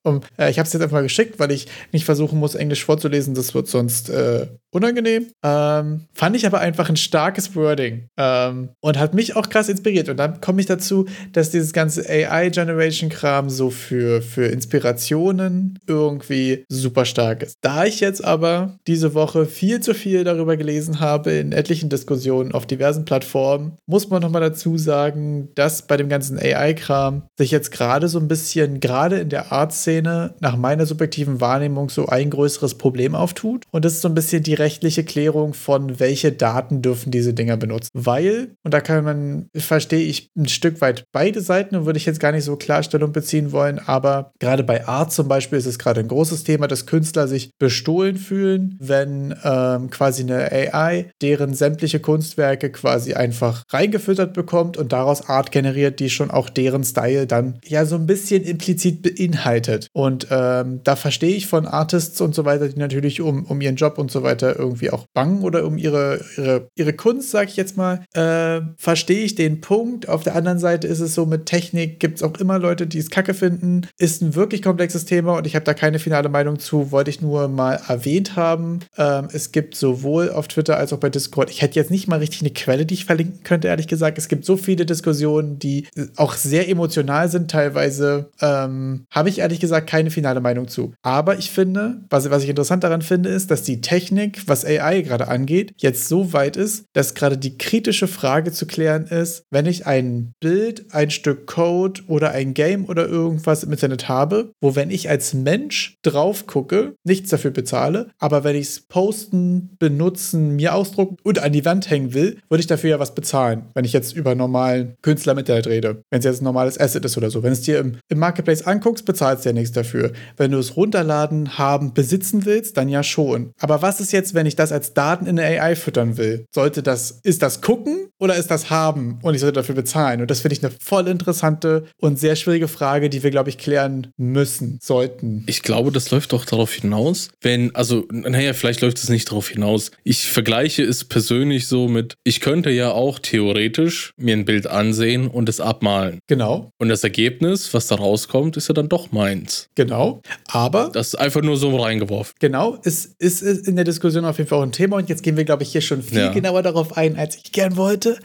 und, äh, ich habe es jetzt einfach mal geschickt, weil ich nicht versuchen muss, Englisch vorzulesen. Das wird sonst äh, unangenehm. Ähm, fand ich aber einfach ein starkes Wording ähm, und hat mich auch krass inspiriert. Und dann komme ich dazu, dass dieses ganze AI-Generation-Kram so für, für Inspirationen irgendwie super stark ist. Da ich jetzt aber diese Woche viel zu viel darüber gelesen habe in etlichen Diskussionen auf diversen Plattformen, muss man nochmal dazu sagen, dass bei dem ganzen AI-Kram sich jetzt gerade so ein bisschen, gerade in der Art-Szene, nach meiner subjektiven Wahrnehmung so ein größeres Problem auftut. Und das ist so ein bisschen die rechtliche Klärung von, welche Daten dürfen diese Dinger benutzen. Weil, und da kann man, verstehe ich ein Stück weit beide Seiten und würde ich jetzt gar nicht so Klarstellung beziehen wollen, aber gerade bei Art zum Beispiel ist es gerade ein großes Thema, dass Künstler sich bestohlen fühlen, wenn ähm, quasi eine AI, deren sämtliche Kunstwerke quasi einfach reingefüttert bekommt und daraus Art generiert, die schon auch deren Style dann ja so ein bisschen implizit beinhaltet. Und ähm, da verstehe ich von Artists und so weiter, die natürlich um, um ihren Job und so weiter irgendwie auch bangen oder um ihre, ihre, ihre Kunst, sag ich jetzt mal, äh, verstehe ich den Punkt. Auf der anderen Seite ist es so, mit Technik gibt es auch immer Leute, die es kacke finden. Ist ein wirklich komplexes Thema und ich habe da keine finale Meinung zu, wollte ich nur mal erwähnt haben. Äh, ähm, es gibt sowohl auf Twitter als auch bei Discord, ich hätte jetzt nicht mal richtig eine Quelle, die ich verlinken könnte, ehrlich gesagt. Es gibt so viele Diskussionen, die auch sehr emotional sind. Teilweise ähm, habe ich ehrlich gesagt keine finale Meinung zu. Aber ich finde, was, was ich interessant daran finde, ist, dass die Technik, was AI gerade angeht, jetzt so weit ist, dass gerade die kritische Frage zu klären ist, wenn ich ein Bild, ein Stück Code oder ein Game oder irgendwas im Internet habe, wo wenn ich als Mensch drauf gucke, nichts dafür bezahle, aber wenn ich es posten, benutzen, mir ausdrucken und an die Wand hängen will, würde ich dafür ja was bezahlen, wenn ich jetzt über normalen Künstler im Internet rede. Wenn es jetzt ein normales Asset ist oder so. Wenn es dir im, im Marketplace anguckst, bezahlst du ja nichts dafür. Wenn du es runterladen, haben, besitzen willst, dann ja schon. Aber was ist jetzt jetzt, wenn ich das als Daten in eine AI füttern will? Sollte das, ist das gucken oder ist das haben und ich sollte dafür bezahlen? Und das finde ich eine voll interessante und sehr schwierige Frage, die wir, glaube ich, klären müssen, sollten. Ich glaube, das läuft doch darauf hinaus, wenn, also, naja, vielleicht läuft es nicht darauf hinaus. Ich vergleiche es persönlich so mit, ich könnte ja auch theoretisch mir ein Bild ansehen und es abmalen. Genau. Und das Ergebnis, was da rauskommt, ist ja dann doch meins. Genau. Aber. Das ist einfach nur so reingeworfen. Genau, ist, ist in der Diskussion auf jeden Fall auch ein Thema und jetzt gehen wir, glaube ich, hier schon viel ja. genauer darauf ein, als ich gern wollte.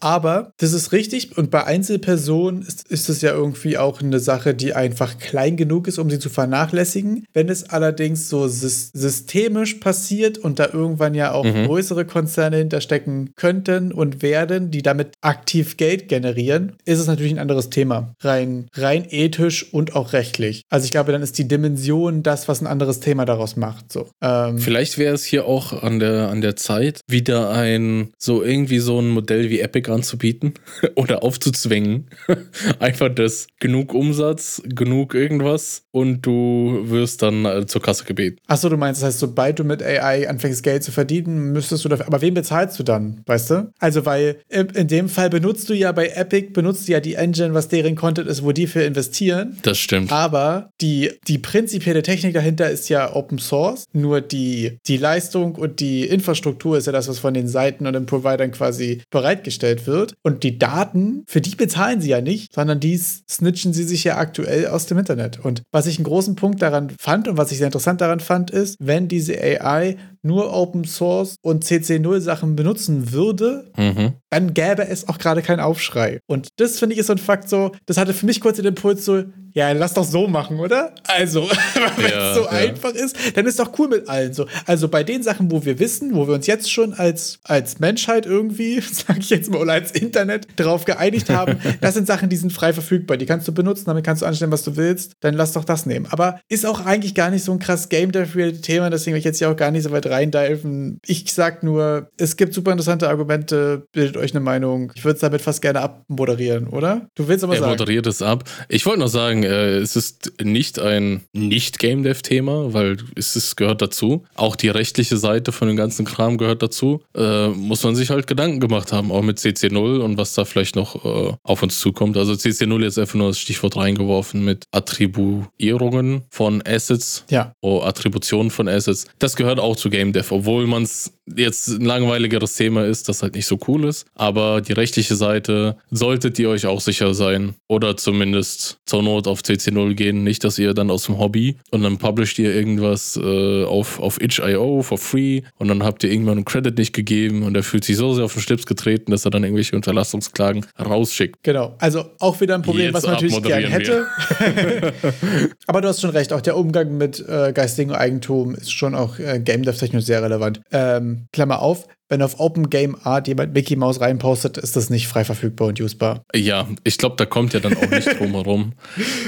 Aber das ist richtig und bei Einzelpersonen ist, ist es ja irgendwie auch eine Sache, die einfach klein genug ist, um sie zu vernachlässigen. Wenn es allerdings so systemisch passiert und da irgendwann ja auch mhm. größere Konzerne hinterstecken könnten und werden, die damit aktiv Geld generieren, ist es natürlich ein anderes Thema. Rein, rein ethisch und auch rechtlich. Also ich glaube, dann ist die Dimension das, was ein anderes Thema daraus macht. So. Ähm, Vielleicht wäre es hier auch an der, an der Zeit, wieder ein, so irgendwie so ein Modell wie Epic anzubieten oder aufzuzwängen. Einfach das genug Umsatz, genug irgendwas und du wirst dann äh, zur Kasse gebeten. Achso, du meinst, das heißt, sobald du mit AI anfängst, Geld zu verdienen, müsstest du dafür. Aber wem bezahlst du dann, weißt du? Also, weil in dem Fall benutzt du ja bei Epic, benutzt du ja die Engine, was deren Content ist, wo die für investieren. Das stimmt. Aber die, die prinzipielle Technik dahinter ist ja Open Source. Nur die, die Leistung und die Infrastruktur ist ja das, was von den Seiten und den Providern quasi bereitgestellt wird. Und die Daten, für die bezahlen sie ja nicht, sondern die snitchen sie sich ja aktuell aus dem Internet. Und was ich einen großen Punkt daran fand und was ich sehr interessant daran fand, ist, wenn diese AI nur Open Source und CC0 Sachen benutzen würde, mhm. dann gäbe es auch gerade keinen Aufschrei. Und das finde ich ist so ein Fakt so, das hatte für mich kurz den Impuls so, ja, lass doch so machen, oder? Also, wenn ja, es so ja. einfach ist, dann ist doch cool mit allen so. Also bei den Sachen, wo wir wissen, wo wir uns jetzt schon als, als Menschheit irgendwie, sage ich jetzt mal, oder als Internet darauf geeinigt haben, das sind Sachen, die sind frei verfügbar. Die kannst du benutzen, damit kannst du anstellen, was du willst. Dann lass doch das nehmen. Aber ist auch eigentlich gar nicht so ein krass Game Dev-Thema, deswegen will ich jetzt hier auch gar nicht so weit reindiven. Ich sag nur, es gibt super interessante Argumente, bildet euch eine Meinung. Ich würde es damit fast gerne abmoderieren, oder? Du willst aber er sagen. Er moderiert es ab. Ich wollte noch sagen, äh, es ist nicht ein Nicht-Game Dev-Thema, weil es ist, gehört dazu. Auch die rechtliche Seite von dem ganzen Kram gehört dazu. Äh, muss man sich halt Gedanken gemacht haben, auch mit CC0 und was da vielleicht noch äh, auf uns zukommt. Also CC0 jetzt einfach nur das Stichwort reingeworfen mit Attribuierungen von Assets. Ja. Oh, Attributionen von Assets. Das gehört auch zu Game Dev, obwohl man es jetzt ein langweiligeres Thema ist, das halt nicht so cool ist. Aber die rechtliche Seite solltet ihr euch auch sicher sein. Oder zumindest zur Not auf CC0 gehen. Nicht, dass ihr dann aus dem Hobby und dann publisht ihr irgendwas äh, auf, auf itch.io for free und dann habt ihr irgendwann einen Credit nicht gegeben und er fühlt sich so sehr auf den Schlips getreten, dass er dann irgendwelche Unterlassungsklagen rausschickt. Genau. Also auch wieder ein Problem, Jetzt was man natürlich gerne hätte. Aber du hast schon recht, auch der Umgang mit äh, geistigem Eigentum ist schon auch äh, Game Dev technisch sehr relevant. Ähm, Klammer auf, wenn auf Open Game Art jemand Mickey Mouse reinpostet, ist das nicht frei verfügbar und usbar. Ja, ich glaube, da kommt ja dann auch nicht drum herum.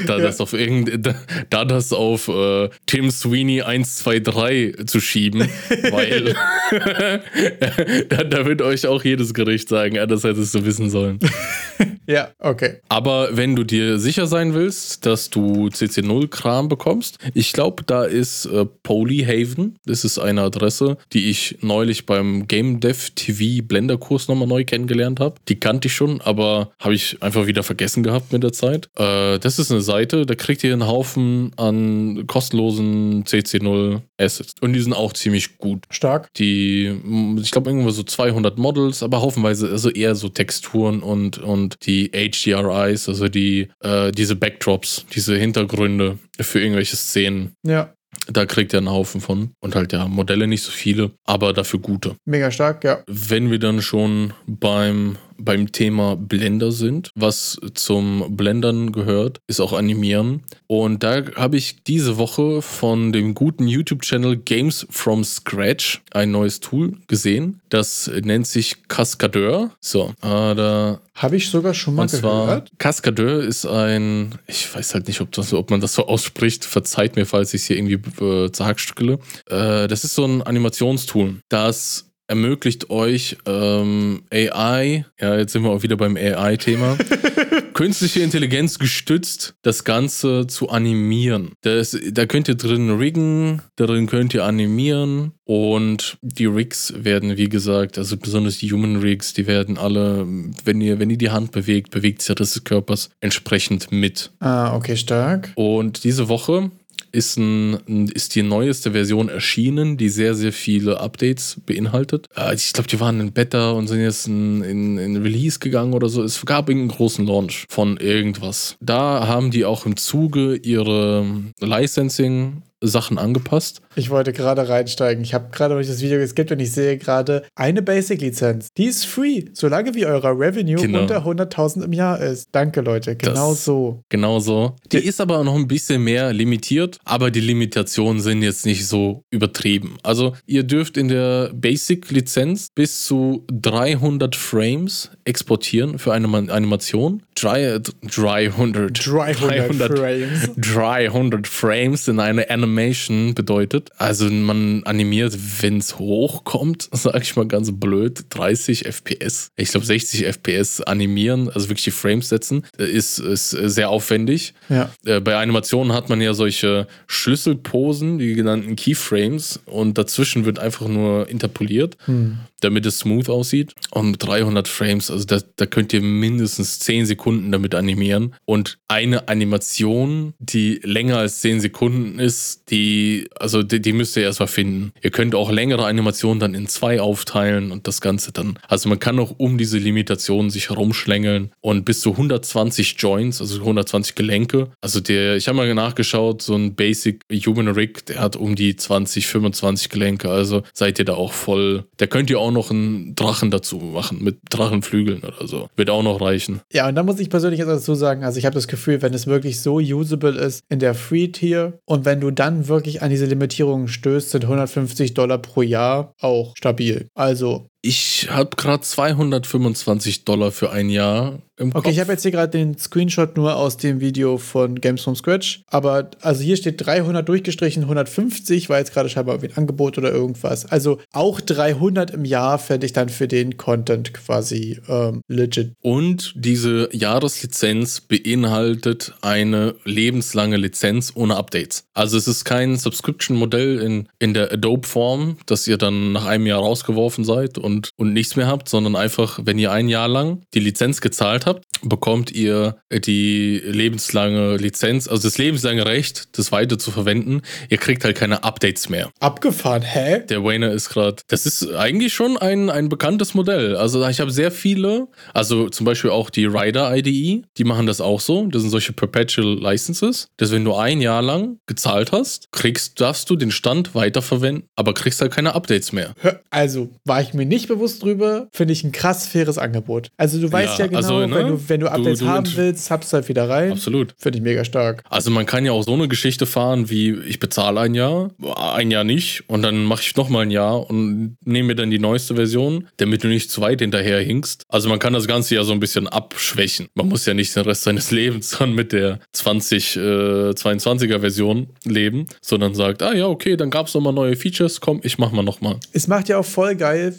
da, ja. das auf irgend, da, da das auf äh, Tim Sweeney 123 zu schieben, weil da, da wird euch auch jedes Gericht sagen, ja, das hättest du wissen sollen. ja, okay. Aber wenn du dir sicher sein willst, dass du CC0-Kram bekommst, ich glaube, da ist äh, Polyhaven, das ist eine Adresse, die ich neulich beim Game Dev TV Blender Kurs nochmal neu kennengelernt habe. Die kannte ich schon, aber habe ich einfach wieder vergessen gehabt mit der Zeit. Äh, das ist eine Seite, da kriegt ihr einen Haufen an kostenlosen CC0 Assets. Und die sind auch ziemlich gut. Stark. Die, ich glaube, irgendwo so 200 Models, aber haufenweise, also eher so Texturen und, und die HDRIs, also die, äh, diese Backdrops, diese Hintergründe für irgendwelche Szenen. Ja. Da kriegt er einen Haufen von. Und halt ja, Modelle nicht so viele, aber dafür gute. Mega stark, ja. Wenn wir dann schon beim beim Thema Blender sind. Was zum Blendern gehört, ist auch Animieren. Und da habe ich diese Woche von dem guten YouTube-Channel Games from Scratch ein neues Tool gesehen. Das nennt sich Cascadeur. So, äh, da habe ich sogar schon mal und zwar, gehört. Cascadeur ist ein, ich weiß halt nicht, ob, das, ob man das so ausspricht. Verzeiht mir, falls ich es hier irgendwie äh, zerhackstückele. Äh, das ist so ein Animationstool, das ermöglicht euch ähm, AI, ja, jetzt sind wir auch wieder beim AI-Thema, künstliche Intelligenz gestützt, das Ganze zu animieren. Das, da könnt ihr drin riggen, darin könnt ihr animieren und die Rigs werden, wie gesagt, also besonders die Human Rigs, die werden alle, wenn ihr, wenn ihr die Hand bewegt, bewegt sich der Rest des Körpers entsprechend mit. Ah, okay, stark. Und diese Woche ist, ein, ist die neueste Version erschienen, die sehr, sehr viele Updates beinhaltet. Äh, ich glaube, die waren in Beta und sind jetzt in, in, in Release gegangen oder so. Es gab einen großen Launch von irgendwas. Da haben die auch im Zuge ihre Licensing Sachen angepasst. Ich wollte gerade reinsteigen. Ich habe gerade, ich das Video geskippt und ich sehe gerade eine Basic-Lizenz. Die ist free, solange wie eurer Revenue genau. unter 100.000 im Jahr ist. Danke, Leute. Genau das, so. Genau so. Die ist aber noch ein bisschen mehr limitiert, aber die Limitationen sind jetzt nicht so übertrieben. Also, ihr dürft in der Basic-Lizenz bis zu 300 Frames exportieren für eine Animation. 300, 300, 300 Frames. 300 Frames in eine Animation Animation bedeutet. Also man animiert, wenn es hochkommt, sage ich mal ganz blöd, 30 FPS. Ich glaube 60 FPS animieren, also wirklich die Frames setzen, ist, ist sehr aufwendig. Ja. Äh, bei Animationen hat man ja solche Schlüsselposen, die genannten Keyframes, und dazwischen wird einfach nur interpoliert. Hm damit es smooth aussieht. Und 300 Frames, also da, da könnt ihr mindestens 10 Sekunden damit animieren. Und eine Animation, die länger als 10 Sekunden ist, die, also die, die müsst ihr erstmal finden. Ihr könnt auch längere Animationen dann in zwei aufteilen und das Ganze dann. Also man kann auch um diese Limitationen sich herumschlängeln und bis zu 120 Joints, also 120 Gelenke. Also der, ich habe mal nachgeschaut, so ein Basic Human Rig, der hat um die 20, 25 Gelenke. Also seid ihr da auch voll. Da könnt ihr auch noch einen Drachen dazu machen, mit Drachenflügeln oder so. Wird auch noch reichen. Ja, und da muss ich persönlich jetzt dazu sagen, also ich habe das Gefühl, wenn es wirklich so usable ist in der Free-Tier und wenn du dann wirklich an diese Limitierungen stößt, sind 150 Dollar pro Jahr auch stabil. Also ich habe gerade 225 Dollar für ein Jahr im Kopf. Okay, ich habe jetzt hier gerade den Screenshot nur aus dem Video von Games from Scratch. Aber also hier steht 300 durchgestrichen, 150 war jetzt gerade scheinbar irgendwie ein Angebot oder irgendwas. Also auch 300 im Jahr fände ich dann für den Content quasi ähm, legit. Und diese Jahreslizenz beinhaltet eine lebenslange Lizenz ohne Updates. Also es ist kein Subscription-Modell in, in der Adobe-Form, dass ihr dann nach einem Jahr rausgeworfen seid und und, und nichts mehr habt, sondern einfach, wenn ihr ein Jahr lang die Lizenz gezahlt habt, bekommt ihr die lebenslange Lizenz, also das lebenslange Recht, das weiter zu verwenden. Ihr kriegt halt keine Updates mehr. Abgefahren, hä? Der Wayner ist gerade. Das ist eigentlich schon ein, ein bekanntes Modell. Also ich habe sehr viele, also zum Beispiel auch die Rider IDE, die machen das auch so. Das sind solche Perpetual Licenses. Dass wenn du ein Jahr lang gezahlt hast, kriegst, darfst du den Stand weiterverwenden, aber kriegst halt keine Updates mehr. Also war ich mir nicht bewusst drüber, finde ich ein krass faires Angebot. Also du weißt ja, ja genau, also, ne? wenn du wenn du Updates du, du haben willst, habst du halt wieder rein. Absolut. Finde ich mega stark. Also man kann ja auch so eine Geschichte fahren, wie ich bezahle ein Jahr, ein Jahr nicht und dann mache ich nochmal ein Jahr und nehme mir dann die neueste Version, damit du nicht zu weit hinterher hinkst. Also man kann das Ganze ja so ein bisschen abschwächen. Man muss ja nicht den Rest seines Lebens dann mit der 2022er äh, Version leben, sondern sagt, ah ja, okay, dann gab es nochmal neue Features, komm, ich mach mal nochmal. Es macht ja auch voll geil,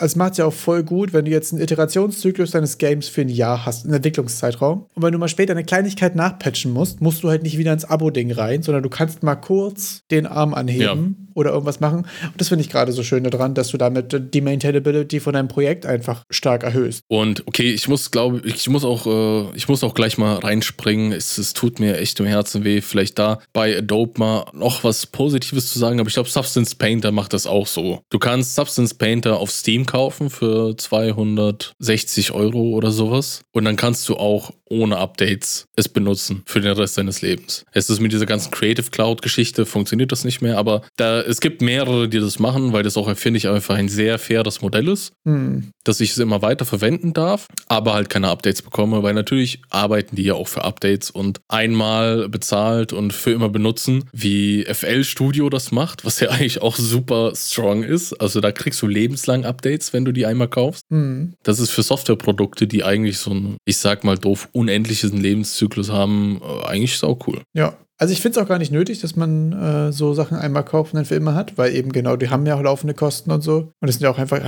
es macht ja auch voll gut, wenn du jetzt einen Iterationszyklus deines Games für ein Jahr hast einen Entwicklungszeitraum. Und wenn du mal später eine Kleinigkeit nachpatchen musst, musst du halt nicht wieder ins Abo-Ding rein, sondern du kannst mal kurz den Arm anheben ja. oder irgendwas machen. Und das finde ich gerade so schön daran, dass du damit die Maintainability von deinem Projekt einfach stark erhöhst. Und okay, ich muss glaube, ich muss auch, äh, ich muss auch gleich mal reinspringen. Es, es tut mir echt im Herzen weh, vielleicht da bei Adobe mal noch was Positives zu sagen, aber ich glaube, Substance Painter macht das auch so. Du kannst Substance Painter auf Steam kaufen für 260 Euro oder sowas. Und dann kannst du auch ohne Updates es benutzen für den Rest deines Lebens. Es ist mit dieser ganzen Creative Cloud Geschichte funktioniert das nicht mehr, aber da, es gibt mehrere, die das machen, weil das auch, finde ich, einfach ein sehr faires Modell ist, hm. dass ich es immer weiter verwenden darf, aber halt keine Updates bekomme, weil natürlich arbeiten die ja auch für Updates und einmal bezahlt und für immer benutzen, wie FL Studio das macht, was ja eigentlich auch super strong ist. Also da kriegst du lebenslang Updates, wenn du die einmal kaufst. Hm. Das ist für Softwareprodukte, die eigentlich so ein, ich sag mal doof, unendlichen Lebenszyklus haben, äh, eigentlich ist auch cool. Ja, Also ich finde es auch gar nicht nötig, dass man äh, so Sachen einmal kaufen dann für immer hat, weil eben genau, die haben ja auch laufende Kosten und so. Und es sind ja auch einfach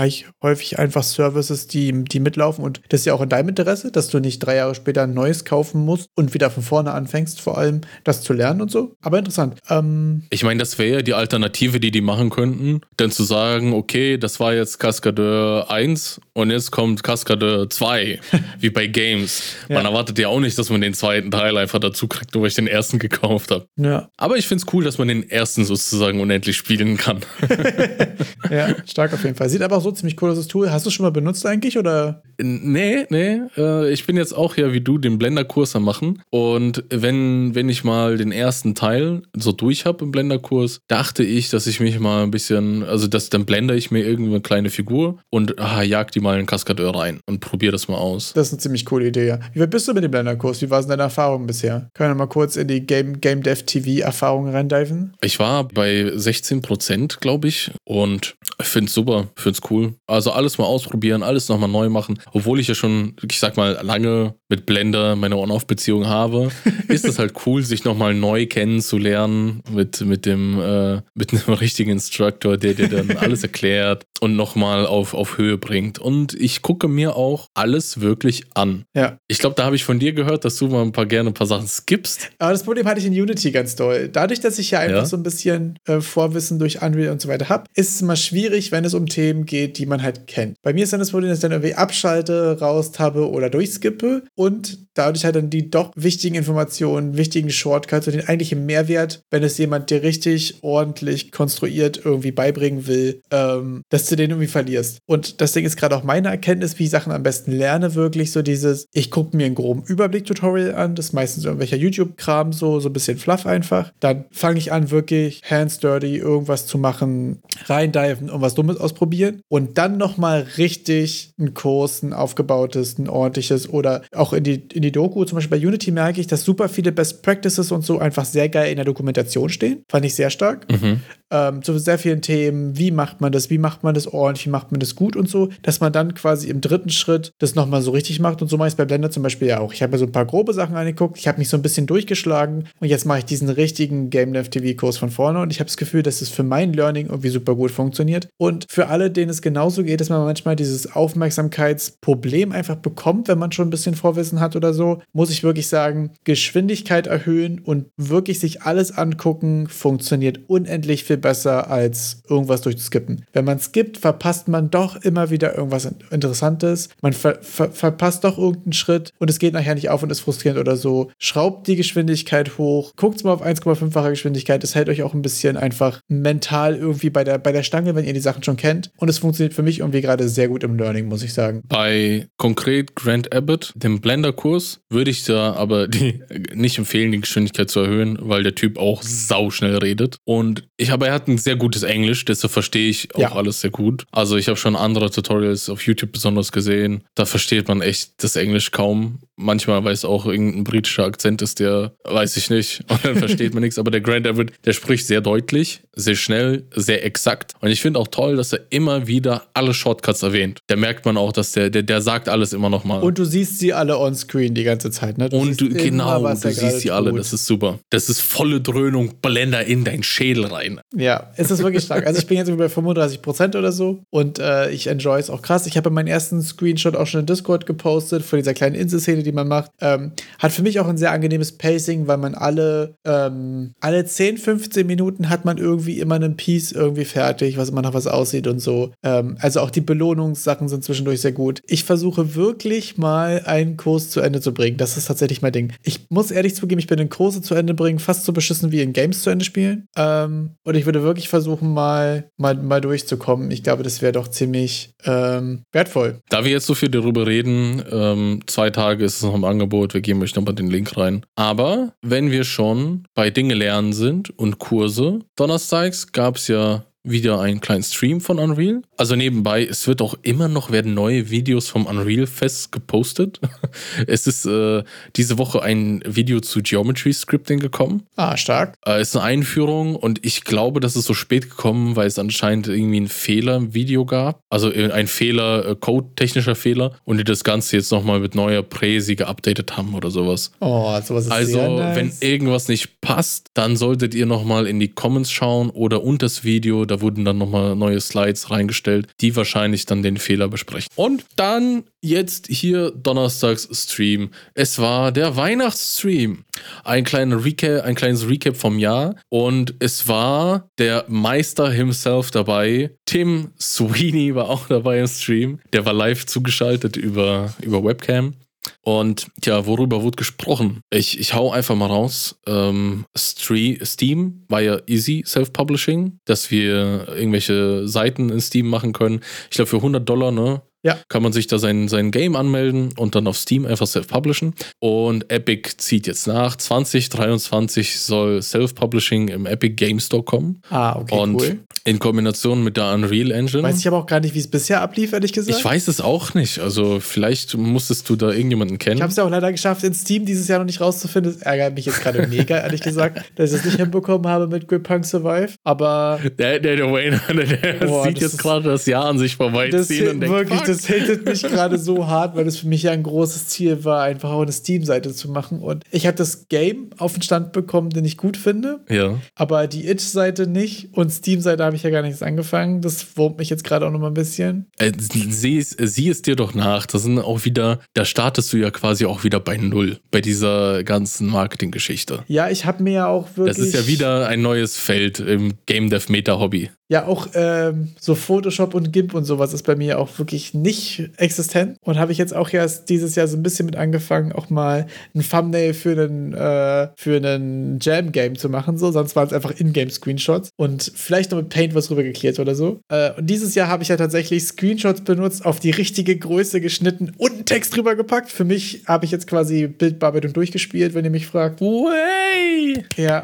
häufig einfach Services, die, die mitlaufen. Und das ist ja auch in deinem Interesse, dass du nicht drei Jahre später ein neues kaufen musst und wieder von vorne anfängst, vor allem das zu lernen und so. Aber interessant. Ähm, ich meine, das wäre ja die Alternative, die die machen könnten, denn zu sagen, okay, das war jetzt Cascadeur 1 und jetzt kommt Cascadeur 2, wie bei Games. Man ja. erwartet ja auch nicht, dass man den zweiten Teil einfach dazu kriegt, nur weil ich den ersten gekauft habe. Ja. Aber ich finde es cool, dass man den ersten sozusagen unendlich spielen kann. ja, stark auf jeden Fall. Sieht aber auch so ziemlich cool aus, das Tool. Hast du es schon mal benutzt eigentlich oder? Nee, nee. Äh, ich bin jetzt auch ja wie du den Blender-Kurs am machen. Und wenn, wenn ich mal den ersten Teil so durch habe im Blender-Kurs, dachte ich, dass ich mich mal ein bisschen, also dass dann blende ich mir irgendeine kleine Figur und aha, jag die mal in Kaskadeur rein und probiere das mal aus. Das ist eine ziemlich coole Idee, ja. Wie weit bist du mit dem Blender-Kurs? Wie war es deine Erfahrung bisher? Können wir mal kurz in die Game, Game Dev TV-Erfahrung reindiven? Ich war bei 16 Prozent, glaube ich. Und finde es super, finde es cool. Also alles mal ausprobieren, alles nochmal neu machen. Obwohl ich ja schon, ich sag mal, lange mit Blender meine On-Off-Beziehung habe, ist es halt cool, sich nochmal neu kennenzulernen mit, mit dem, äh, mit einem richtigen Instructor, der dir dann alles erklärt und nochmal auf, auf Höhe bringt. Und ich gucke mir auch alles wirklich an. Ja. Ich glaube, da habe ich von dir gehört, dass du mal ein paar gerne ein paar Sachen skippst. Aber das Problem hatte ich in Unity ganz doll. Dadurch, dass ich ja einfach ja. so ein bisschen äh, Vorwissen durch Unreal und so weiter habe, ist es immer schwierig, wenn es um Themen geht, die man halt kennt. Bei mir ist dann das Problem, dass ich dann irgendwie abschalte, raustabe oder durchskippe und dadurch halt dann die doch wichtigen Informationen, wichtigen Shortcuts und den eigentlichen Mehrwert, wenn es jemand dir richtig ordentlich konstruiert irgendwie beibringen will, ähm, dass du den irgendwie verlierst. Und das Ding ist gerade auch meine Erkenntnis, wie ich Sachen am besten lerne, wirklich so dieses, ich gucke mir einen groben Überblick-Tutorial an, das ist meistens irgendwelcher YouTube-Kram, so, so ein bisschen fluff einfach. Dann fange ich an, wirklich hands dirty irgendwas zu machen, reindiven und was Dummes ausprobieren. Und dann nochmal richtig einen Kurs, ein aufgebautes, ein ordentliches oder auch in die, in die Doku, zum Beispiel bei Unity merke ich, dass super viele Best Practices und so einfach sehr geil in der Dokumentation stehen. Fand ich sehr stark. Mhm. Ähm, zu sehr vielen Themen, wie macht man das, wie macht man das ordentlich, wie macht man das gut und so, dass man dann quasi im dritten Schritt das nochmal so richtig macht. Und so mache ich es bei Blender zum Beispiel ja auch. Ich habe mir so ein paar grobe Sachen angeguckt, ich habe mich so ein bisschen durchgeschlagen. Und jetzt mache ich diesen richtigen Game Dev TV Kurs von vorne und ich habe das Gefühl, dass es für mein Learning irgendwie super gut funktioniert und für alle, denen es genauso geht, dass man manchmal dieses Aufmerksamkeitsproblem einfach bekommt, wenn man schon ein bisschen Vorwissen hat oder so, muss ich wirklich sagen, Geschwindigkeit erhöhen und wirklich sich alles angucken, funktioniert unendlich viel besser als irgendwas durchzuskippen. Wenn man skippt, verpasst man doch immer wieder irgendwas Interessantes. Man ver ver verpasst doch irgendeinen Schritt und es geht nachher nicht auf und ist frustrierend oder so. Schraubt die Geschwindigkeit hoch, guckt mal auf 1,5-fache Geschwindigkeit. Das hält euch auch ein bisschen einfach mental irgendwie bei der, bei der Stange, wenn ihr die Sachen schon kennt. Und es funktioniert für mich irgendwie gerade sehr gut im Learning, muss ich sagen. Bei konkret Grant Abbott, dem Blender-Kurs, würde ich da aber die, nicht empfehlen, die Geschwindigkeit zu erhöhen, weil der Typ auch sauschnell redet. Und ich habe, er hat ein sehr gutes Englisch, deshalb verstehe ich auch ja. alles sehr gut. Also ich habe schon andere Tutorials auf YouTube besonders gesehen. Da versteht man echt das Englisch kaum. Manchmal, weil es auch irgendein britischer Akzent ist, der weiß ich nicht. Und dann versteht man nichts. Aber der Grand Everett, der spricht sehr deutlich, sehr schnell, sehr exakt. Und ich finde auch toll, dass er immer wieder alle Shortcuts erwähnt. Da merkt man auch, dass der, der, der sagt alles immer nochmal. Und du siehst sie alle on screen die ganze Zeit, ne? Du und du, genau, du siehst sie alle. Das ist super. Das ist volle Dröhnung, Blender in dein Schädel rein. Ja, es ist wirklich stark. Also ich bin jetzt bei 35 Prozent oder so und äh, ich enjoy es auch krass. Ich habe meinen ersten Screenshot auch schon in Discord gepostet von dieser kleinen Inselszene, die man macht. Ähm, hat für mich auch ein sehr angenehmes Pacing, weil man alle, ähm, alle 10, 15 Minuten hat man irgendwie immer einen Piece irgendwie fertig, was immer nach was aussieht und so. Ähm, also auch die Belohnungssachen sind zwischendurch sehr gut. Ich versuche wirklich mal einen Kurs zu Ende zu bringen. Das ist tatsächlich mein Ding. Ich muss ehrlich zugeben, ich bin in Kurse zu Ende bringen fast so beschissen wie in Games zu Ende spielen. Ähm, und ich würde wirklich versuchen, mal, mal, mal durchzukommen. Ich glaube, das wäre doch ziemlich ähm, wertvoll. Da wir jetzt so viel darüber reden, ähm, zwei Tage ist es noch im Angebot, wir geben euch nochmal den Link rein. Aber wenn wir schon bei Dinge lernen sind und Kurse, donnerstags gab es ja wieder einen kleinen Stream von Unreal. Also nebenbei, es wird auch immer noch werden neue Videos vom Unreal Fest gepostet. es ist äh, diese Woche ein Video zu Geometry Scripting gekommen. Ah, stark. Äh, ist eine Einführung und ich glaube, das ist so spät gekommen, weil es anscheinend irgendwie einen Fehler im Video gab. Also äh, ein Fehler, äh, code-technischer Fehler und die das Ganze jetzt nochmal mit neuer Präsi geupdatet haben oder sowas. Oh, sowas ist Also, nice. wenn irgendwas nicht passt, dann solltet ihr nochmal in die Comments schauen oder unter das Video. Da wurden dann nochmal neue Slides reingestellt, die wahrscheinlich dann den Fehler besprechen. Und dann jetzt hier Donnerstags Stream. Es war der Weihnachtsstream. Ein, kleiner Recap, ein kleines Recap vom Jahr. Und es war der Meister himself dabei. Tim Sweeney war auch dabei im Stream. Der war live zugeschaltet über, über Webcam. Und ja, worüber wurde gesprochen? Ich, ich hau einfach mal raus. Ähm, Steam war ja easy Self-Publishing, dass wir irgendwelche Seiten in Steam machen können. Ich glaube, für 100 Dollar, ne? Ja. Kann man sich da sein, sein Game anmelden und dann auf Steam einfach self-publishen. Und Epic zieht jetzt nach. 2023 soll Self-Publishing im Epic Game Store kommen. ah, okay, und cool. in Kombination mit der Unreal Engine. Weiß ich aber auch gar nicht, wie es bisher ablief, ehrlich gesagt. ich weiß es auch nicht. Also vielleicht musstest du da irgendjemanden kennen. Ich habe es ja auch leider geschafft, in Steam dieses Jahr noch nicht rauszufinden. Das ärgert mich jetzt gerade mega, ehrlich gesagt, dass ich es nicht hinbekommen habe mit Grip Punk Survive. Aber Der, der, der Wayne, der, der Boah, sieht das jetzt gerade das Jahr an sich das, vorbeiziehen und denkt, wirklich. Das hittet mich gerade so hart, weil es für mich ja ein großes Ziel war, einfach auch eine Steam-Seite zu machen. Und ich habe das Game auf den Stand bekommen, den ich gut finde, ja. aber die Itch-Seite nicht. Und Steam-Seite habe ich ja gar nichts angefangen. Das wurmt mich jetzt gerade auch noch mal ein bisschen. Äh, sieh, es, sieh es dir doch nach. Das sind auch wieder, da startest du ja quasi auch wieder bei Null, bei dieser ganzen Marketinggeschichte. Ja, ich habe mir ja auch wirklich. Das ist ja wieder ein neues Feld im Game Dev Meta Hobby. Ja, auch ähm, so Photoshop und GIMP und sowas ist bei mir auch wirklich nicht existent. Und habe ich jetzt auch erst dieses Jahr so ein bisschen mit angefangen, auch mal ein Thumbnail für einen, äh, für einen Jam-Game zu machen. So, sonst waren es einfach Ingame-Screenshots und vielleicht noch mit Paint was rübergeklärt oder so. Äh, und dieses Jahr habe ich ja tatsächlich Screenshots benutzt, auf die richtige Größe geschnitten und einen Text drüber gepackt. Für mich habe ich jetzt quasi Bildbearbeitung durchgespielt, wenn ihr mich fragt. Way! Ja,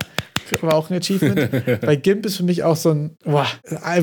war auch ein Achievement. Bei GIMP ist für mich auch so ein, boah,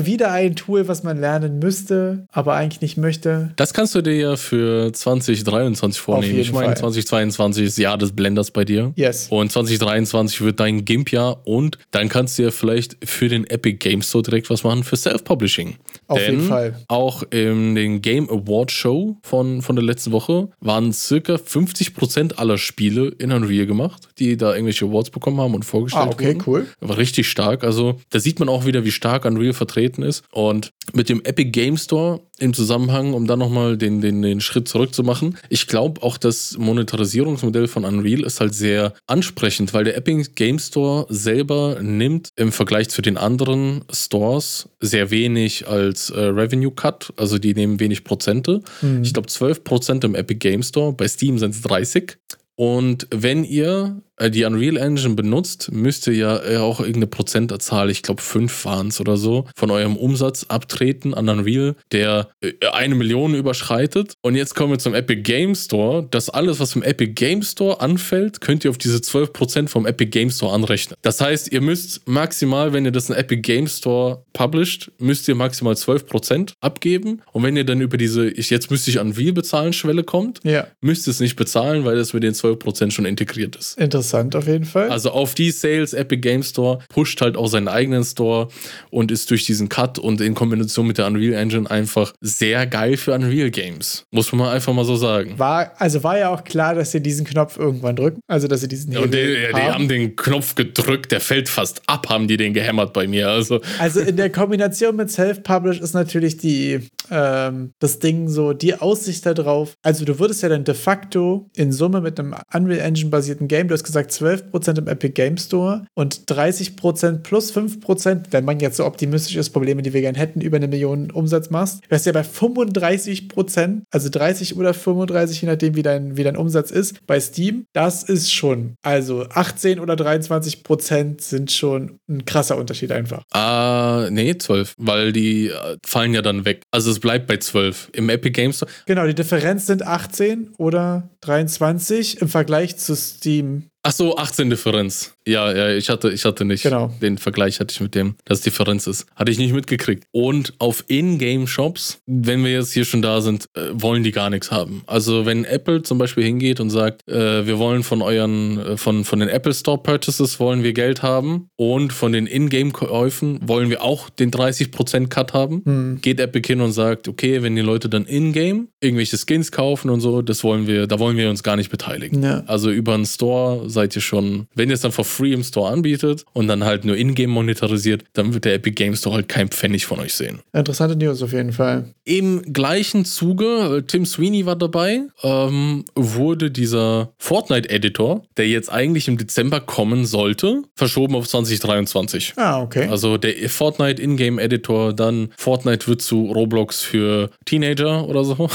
wieder ein Tool, was man lernen müsste, aber eigentlich nicht möchte. Das kannst du dir ja für 2023 vornehmen. Ich meine, Fall. 2022 ist Jahr des Blenders bei dir. Yes. Und 2023 wird dein GIMP-Jahr und dann kannst du ja vielleicht für den Epic Game Store direkt was machen für Self-Publishing. Auf Denn jeden Fall. Auch in den Game Award Show von, von der letzten Woche waren circa 50% aller Spiele in Unreal gemacht, die da irgendwelche Awards bekommen haben und vorgestellt Ah, okay, wurden. Cool. War richtig stark. Also da sieht man auch wieder, wie stark Unreal vertreten ist. Und mit dem Epic Game Store im Zusammenhang, um dann nochmal den, den, den Schritt zurück zu machen, ich glaube auch das Monetarisierungsmodell von Unreal ist halt sehr ansprechend, weil der Epic Game Store selber nimmt im Vergleich zu den anderen Stores sehr wenig als äh, Revenue Cut. Also die nehmen wenig Prozente. Ich glaube 12 Prozent im Epic Game Store. Bei Steam sind es 30. Und wenn ihr die Unreal Engine benutzt, müsst ihr ja äh, auch irgendeine Prozentzahl, ich glaube 5 waren es oder so, von eurem Umsatz abtreten an Unreal, der äh, eine Million überschreitet. Und jetzt kommen wir zum Epic Game Store. Das alles, was im Epic Game Store anfällt, könnt ihr auf diese 12% vom Epic Game Store anrechnen. Das heißt, ihr müsst maximal, wenn ihr das in Epic Game Store published, müsst ihr maximal 12% abgeben. Und wenn ihr dann über diese, ich, jetzt müsste ich Unreal bezahlen, Schwelle kommt, Ja, müsst ihr es nicht bezahlen, weil das mit den 12% schon integriert ist. interessant auf jeden Fall. Also auf die Sales Epic Game Store pusht halt auch seinen eigenen Store und ist durch diesen Cut und in Kombination mit der Unreal Engine einfach sehr geil für Unreal Games. Muss man mal einfach mal so sagen. war, also war ja auch klar, dass sie diesen Knopf irgendwann drücken. Also, dass sie diesen Und die, Hebel ja, die haben den Knopf gedrückt, der fällt fast ab, haben die den gehämmert bei mir. Also Also in der Kombination mit Self-Publish ist natürlich die, ähm, das Ding so, die Aussicht darauf. Also du würdest ja dann de facto in Summe mit einem Unreal Engine basierten Game, du hast gesagt 12% im Epic Game Store und 30% plus 5%, wenn man jetzt so optimistisch ist, Probleme, die wir gerne hätten, über eine Million Umsatz machst, wärst du ja bei 35%, also 30 oder 35, je nachdem wie dein, wie dein Umsatz ist, bei Steam. Das ist schon, also 18 oder 23% sind schon ein krasser Unterschied einfach. Ah, nee, 12, weil die äh, fallen ja dann weg. Also es bleibt bei 12. Im Epic Games Store. Genau, die Differenz sind 18 oder 23 im Vergleich zu Steam. Ach so, 18 Differenz. Ja, ja, ich hatte, ich hatte nicht. Genau. Den Vergleich hatte ich mit dem, dass Differenz ist. Hatte ich nicht mitgekriegt. Und auf In-Game-Shops, wenn wir jetzt hier schon da sind, äh, wollen die gar nichts haben. Also wenn Apple zum Beispiel hingeht und sagt, äh, wir wollen von euren, äh, von, von den Apple Store Purchases wollen wir Geld haben und von den In-Game-Käufen wollen wir auch den 30% Cut haben, Hm. geht Epic hin und sagt, okay, wenn die Leute dann In-Game irgendwelche Skins kaufen und so, das wollen wir, da wollen wir uns gar nicht beteiligen. Ja. Also über einen Store seid ihr schon, wenn ihr es dann for free im Store anbietet und dann halt nur in-game monetarisiert, dann wird der Epic Games Store halt kein Pfennig von euch sehen. Interessante News auf jeden Fall. Im gleichen Zuge, äh, Tim Sweeney war dabei, ähm, wurde dieser Fortnite-Editor, der jetzt eigentlich im Dezember kommen sollte, verschoben auf 2023. Ah, okay. Also der Fortnite Ingame Editor, dann Fortnite wird zu Roblox für Teenager oder so,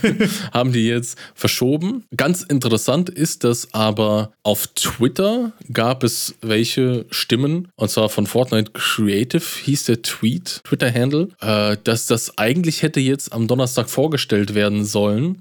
haben die jetzt verschoben. Ganz interessant ist, dass aber auf Twitter gab es welche Stimmen, und zwar von Fortnite Creative hieß der Tweet, Twitter-Handle, äh, dass das eigentlich hätte jetzt am Donnerstag vorgestellt werden sollen.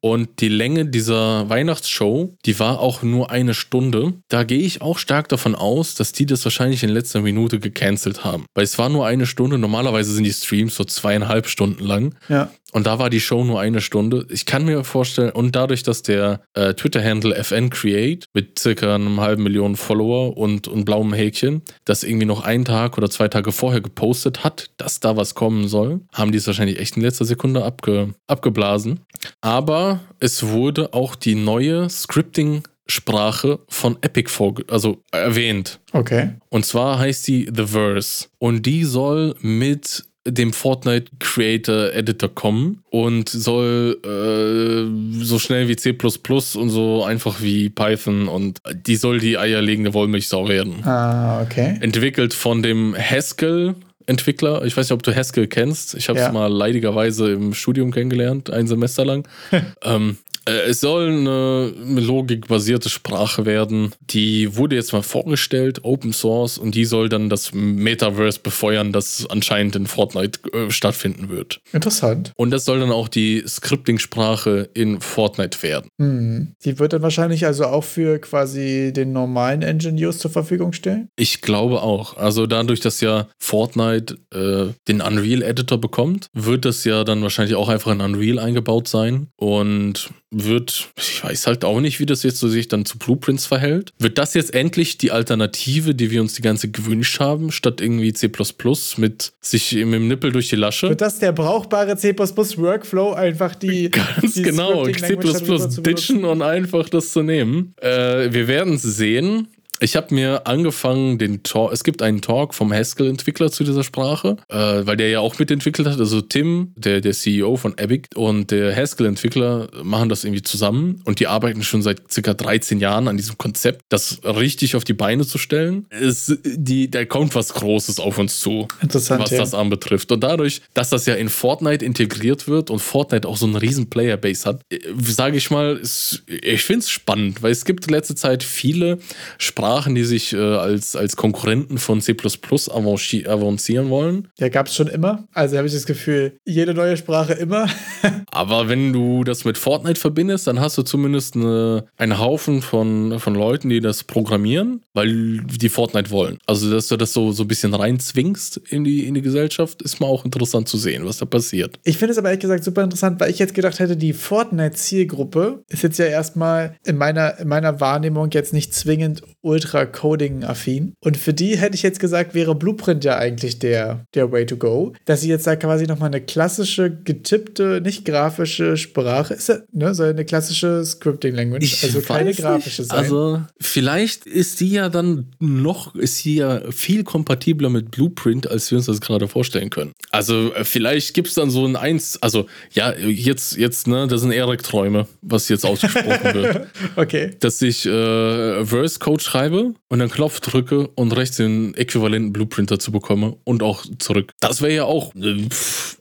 Und die Länge dieser Weihnachtsshow, die war auch nur eine Stunde. Da gehe ich auch stark davon aus, dass die das wahrscheinlich in letzter Minute gecancelt haben. Weil es war nur eine Stunde. Normalerweise sind die Streams so zweieinhalb Stunden lang. ja. Und da war die Show nur eine Stunde. Ich kann mir vorstellen, und dadurch, dass der äh, Twitter-Handle FN Create mit circa einem halben Million Follower und, und blauem Häkchen das irgendwie noch einen Tag oder zwei Tage vorher gepostet hat, dass da was kommen soll, haben die es wahrscheinlich echt in letzter Sekunde abge, abgeblasen. Aber es wurde auch die neue Scripting Sprache von Epic vorge also erwähnt. Okay. Und zwar heißt sie The Verse. Und die soll mit dem Fortnite Creator Editor kommen und soll äh, so schnell wie C und so einfach wie Python und die soll die eierlegende Wollmilchsau werden. Ah, okay. Entwickelt von dem Haskell. Entwickler, ich weiß nicht, ob du Haskell kennst. Ich habe es Ja. mal leidigerweise im Studium kennengelernt, ein Semester lang. ähm, äh, es soll eine logikbasierte Sprache werden. Die wurde jetzt mal vorgestellt, Open Source, und die soll dann das Metaverse befeuern, das anscheinend in Fortnite äh, stattfinden wird. Interessant. Und das soll dann auch die Scripting-Sprache in Fortnite werden. Hm. Die wird dann wahrscheinlich also auch für quasi den normalen Engine-Use zur Verfügung stellen? Ich glaube auch. Also dadurch, dass ja Fortnite äh, den Unreal Editor bekommt, wird das ja dann wahrscheinlich auch einfach in Unreal eingebaut sein und wird, ich weiß halt auch nicht, wie das jetzt so sich dann zu Blueprints verhält. Wird das jetzt endlich die Alternative, die wir uns die ganze gewünscht haben, statt irgendwie C++ mit sich mit dem Nippel durch die Lasche? Wird das der brauchbare C++-Workflow einfach die Ganz die genau, C++ ditchen und einfach das zu nehmen. Äh, wir werden es sehen. Ich habe mir angefangen, den Talk, es gibt einen Talk vom Haskell-Entwickler zu dieser Sprache, äh, weil der ja auch mitentwickelt hat. Also Tim, der, der CEO von Epic und der Haskell-Entwickler machen das irgendwie zusammen und die arbeiten schon seit circa 13 Jahren an diesem Konzept, das richtig auf die Beine zu stellen. Es, die, da kommt was Großes auf uns zu was ja. das anbetrifft. Und dadurch, dass das ja in Fortnite integriert wird und Fortnite auch so einen riesen Playerbase hat, sage ich mal, ich finde es spannend, weil es gibt in letzter Zeit viele Sprachen, die sich äh, als, als Konkurrenten von C++ avanci- avancieren wollen. Ja, gab es schon immer. Also habe ich das Gefühl, jede neue Sprache immer. Aber wenn du das mit Fortnite verbindest, dann hast du zumindest eine, einen Haufen von, von Leuten, die das programmieren, weil die Fortnite wollen. Also, dass du das so, so ein bisschen reinzwingst in die, in die Gesellschaft, ist mal auch interessant zu sehen, was da passiert. Ich finde es aber ehrlich gesagt super interessant, weil ich jetzt gedacht hätte, die Fortnite-Zielgruppe ist jetzt ja erstmal in meiner, in meiner Wahrnehmung jetzt nicht zwingend ultra Coding-affin. Und für die hätte ich jetzt gesagt, wäre Blueprint ja eigentlich der, der Way to go. Dass sie jetzt da quasi nochmal eine klassische, getippte, nicht grafische Sprache ist, ne, soll eine klassische Scripting-Language, also keine grafische nicht. sein. Also, vielleicht ist die ja dann noch, ist sie ja viel kompatibler mit Blueprint, als wir uns das gerade vorstellen können. Also, äh, vielleicht gibt es dann so ein Eins, also, ja, jetzt, jetzt, ne, das sind Eric-Träume, was jetzt ausgesprochen wird. okay. Dass ich äh, Verse-Code schreibe und dann Knopf drücke und rechts den äquivalenten Blueprint dazu bekomme und auch zurück. Das wäre ja auch äh,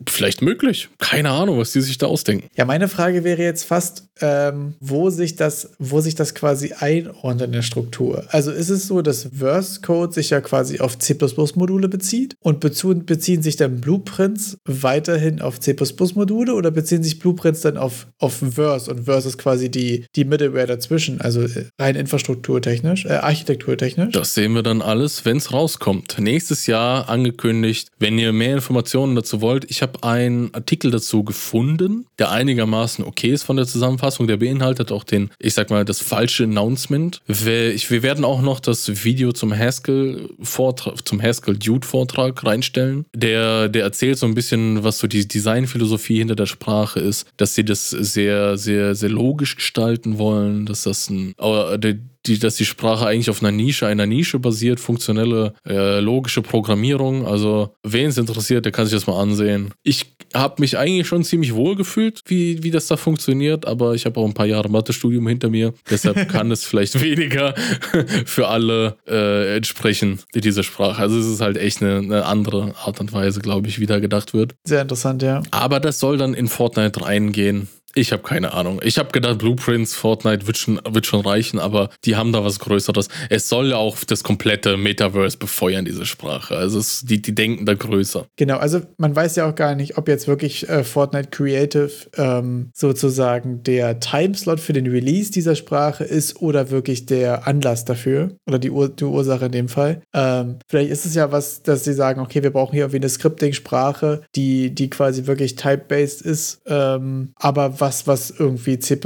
vielleicht möglich. Keine Ahnung, was die sich da ausdenken. Ja, meine Frage wäre jetzt fast, ähm, wo, sich das, wo sich das quasi einordnet in der Struktur. Also ist es so, dass Verse Code sich ja quasi auf C++-Module bezieht und beziehen sich dann Blueprints weiterhin auf C++-Module oder beziehen sich Blueprints dann auf, auf Verse und Verse ist quasi die, die Middleware dazwischen, also äh, rein infrastrukturtechnisch, äh, architekturtechnisch? Das sehen wir dann alles, wenn es rauskommt. Nächstes Jahr angekündigt. Wenn ihr mehr Informationen dazu wollt, ich habe einen Artikel dazu gefunden, der einigermaßen okay ist von der Zusammenfassung. Der beinhaltet auch den, ich sag mal, das falsche Announcement. Wir, werden auch noch das Video zum Haskell Vortrag, zum Haskell Dude Vortrag reinstellen. Der, der erzählt so ein bisschen, was so die Designphilosophie hinter der Sprache ist, dass sie das sehr, sehr, sehr logisch gestalten wollen, dass das ein, die, dass die Sprache eigentlich auf einer Nische, einer Nische basiert, funktionelle, äh, logische Programmierung. Also, wen es interessiert, der kann sich das mal ansehen. Ich habe mich eigentlich schon ziemlich wohl gefühlt, wie, wie das da funktioniert, aber ich habe auch ein paar Jahre Mathestudium hinter mir. Deshalb kann es vielleicht weniger für alle äh, entsprechen, diese Sprache. Also, es ist halt echt eine, eine andere Art und Weise, glaube ich, wie da gedacht wird. Sehr interessant, ja. Aber das soll dann in Fortnite reingehen. Ich habe keine Ahnung. Ich habe gedacht, Blueprints, Fortnite wird schon, wird schon reichen, aber die haben da was Größeres. Es soll ja auch das komplette Metaverse befeuern, diese Sprache. Also es, die, die denken da größer. Genau, also man weiß ja auch gar nicht, ob jetzt wirklich äh, Fortnite Creative ähm, sozusagen der Timeslot für den Release dieser Sprache ist oder wirklich der Anlass dafür oder die, Ur die Ursache in dem Fall. Ähm, vielleicht ist es ja was, dass sie sagen, okay, wir brauchen hier irgendwie eine Scripting-Sprache, die, die quasi wirklich type-based ist, ähm, aber was, was irgendwie C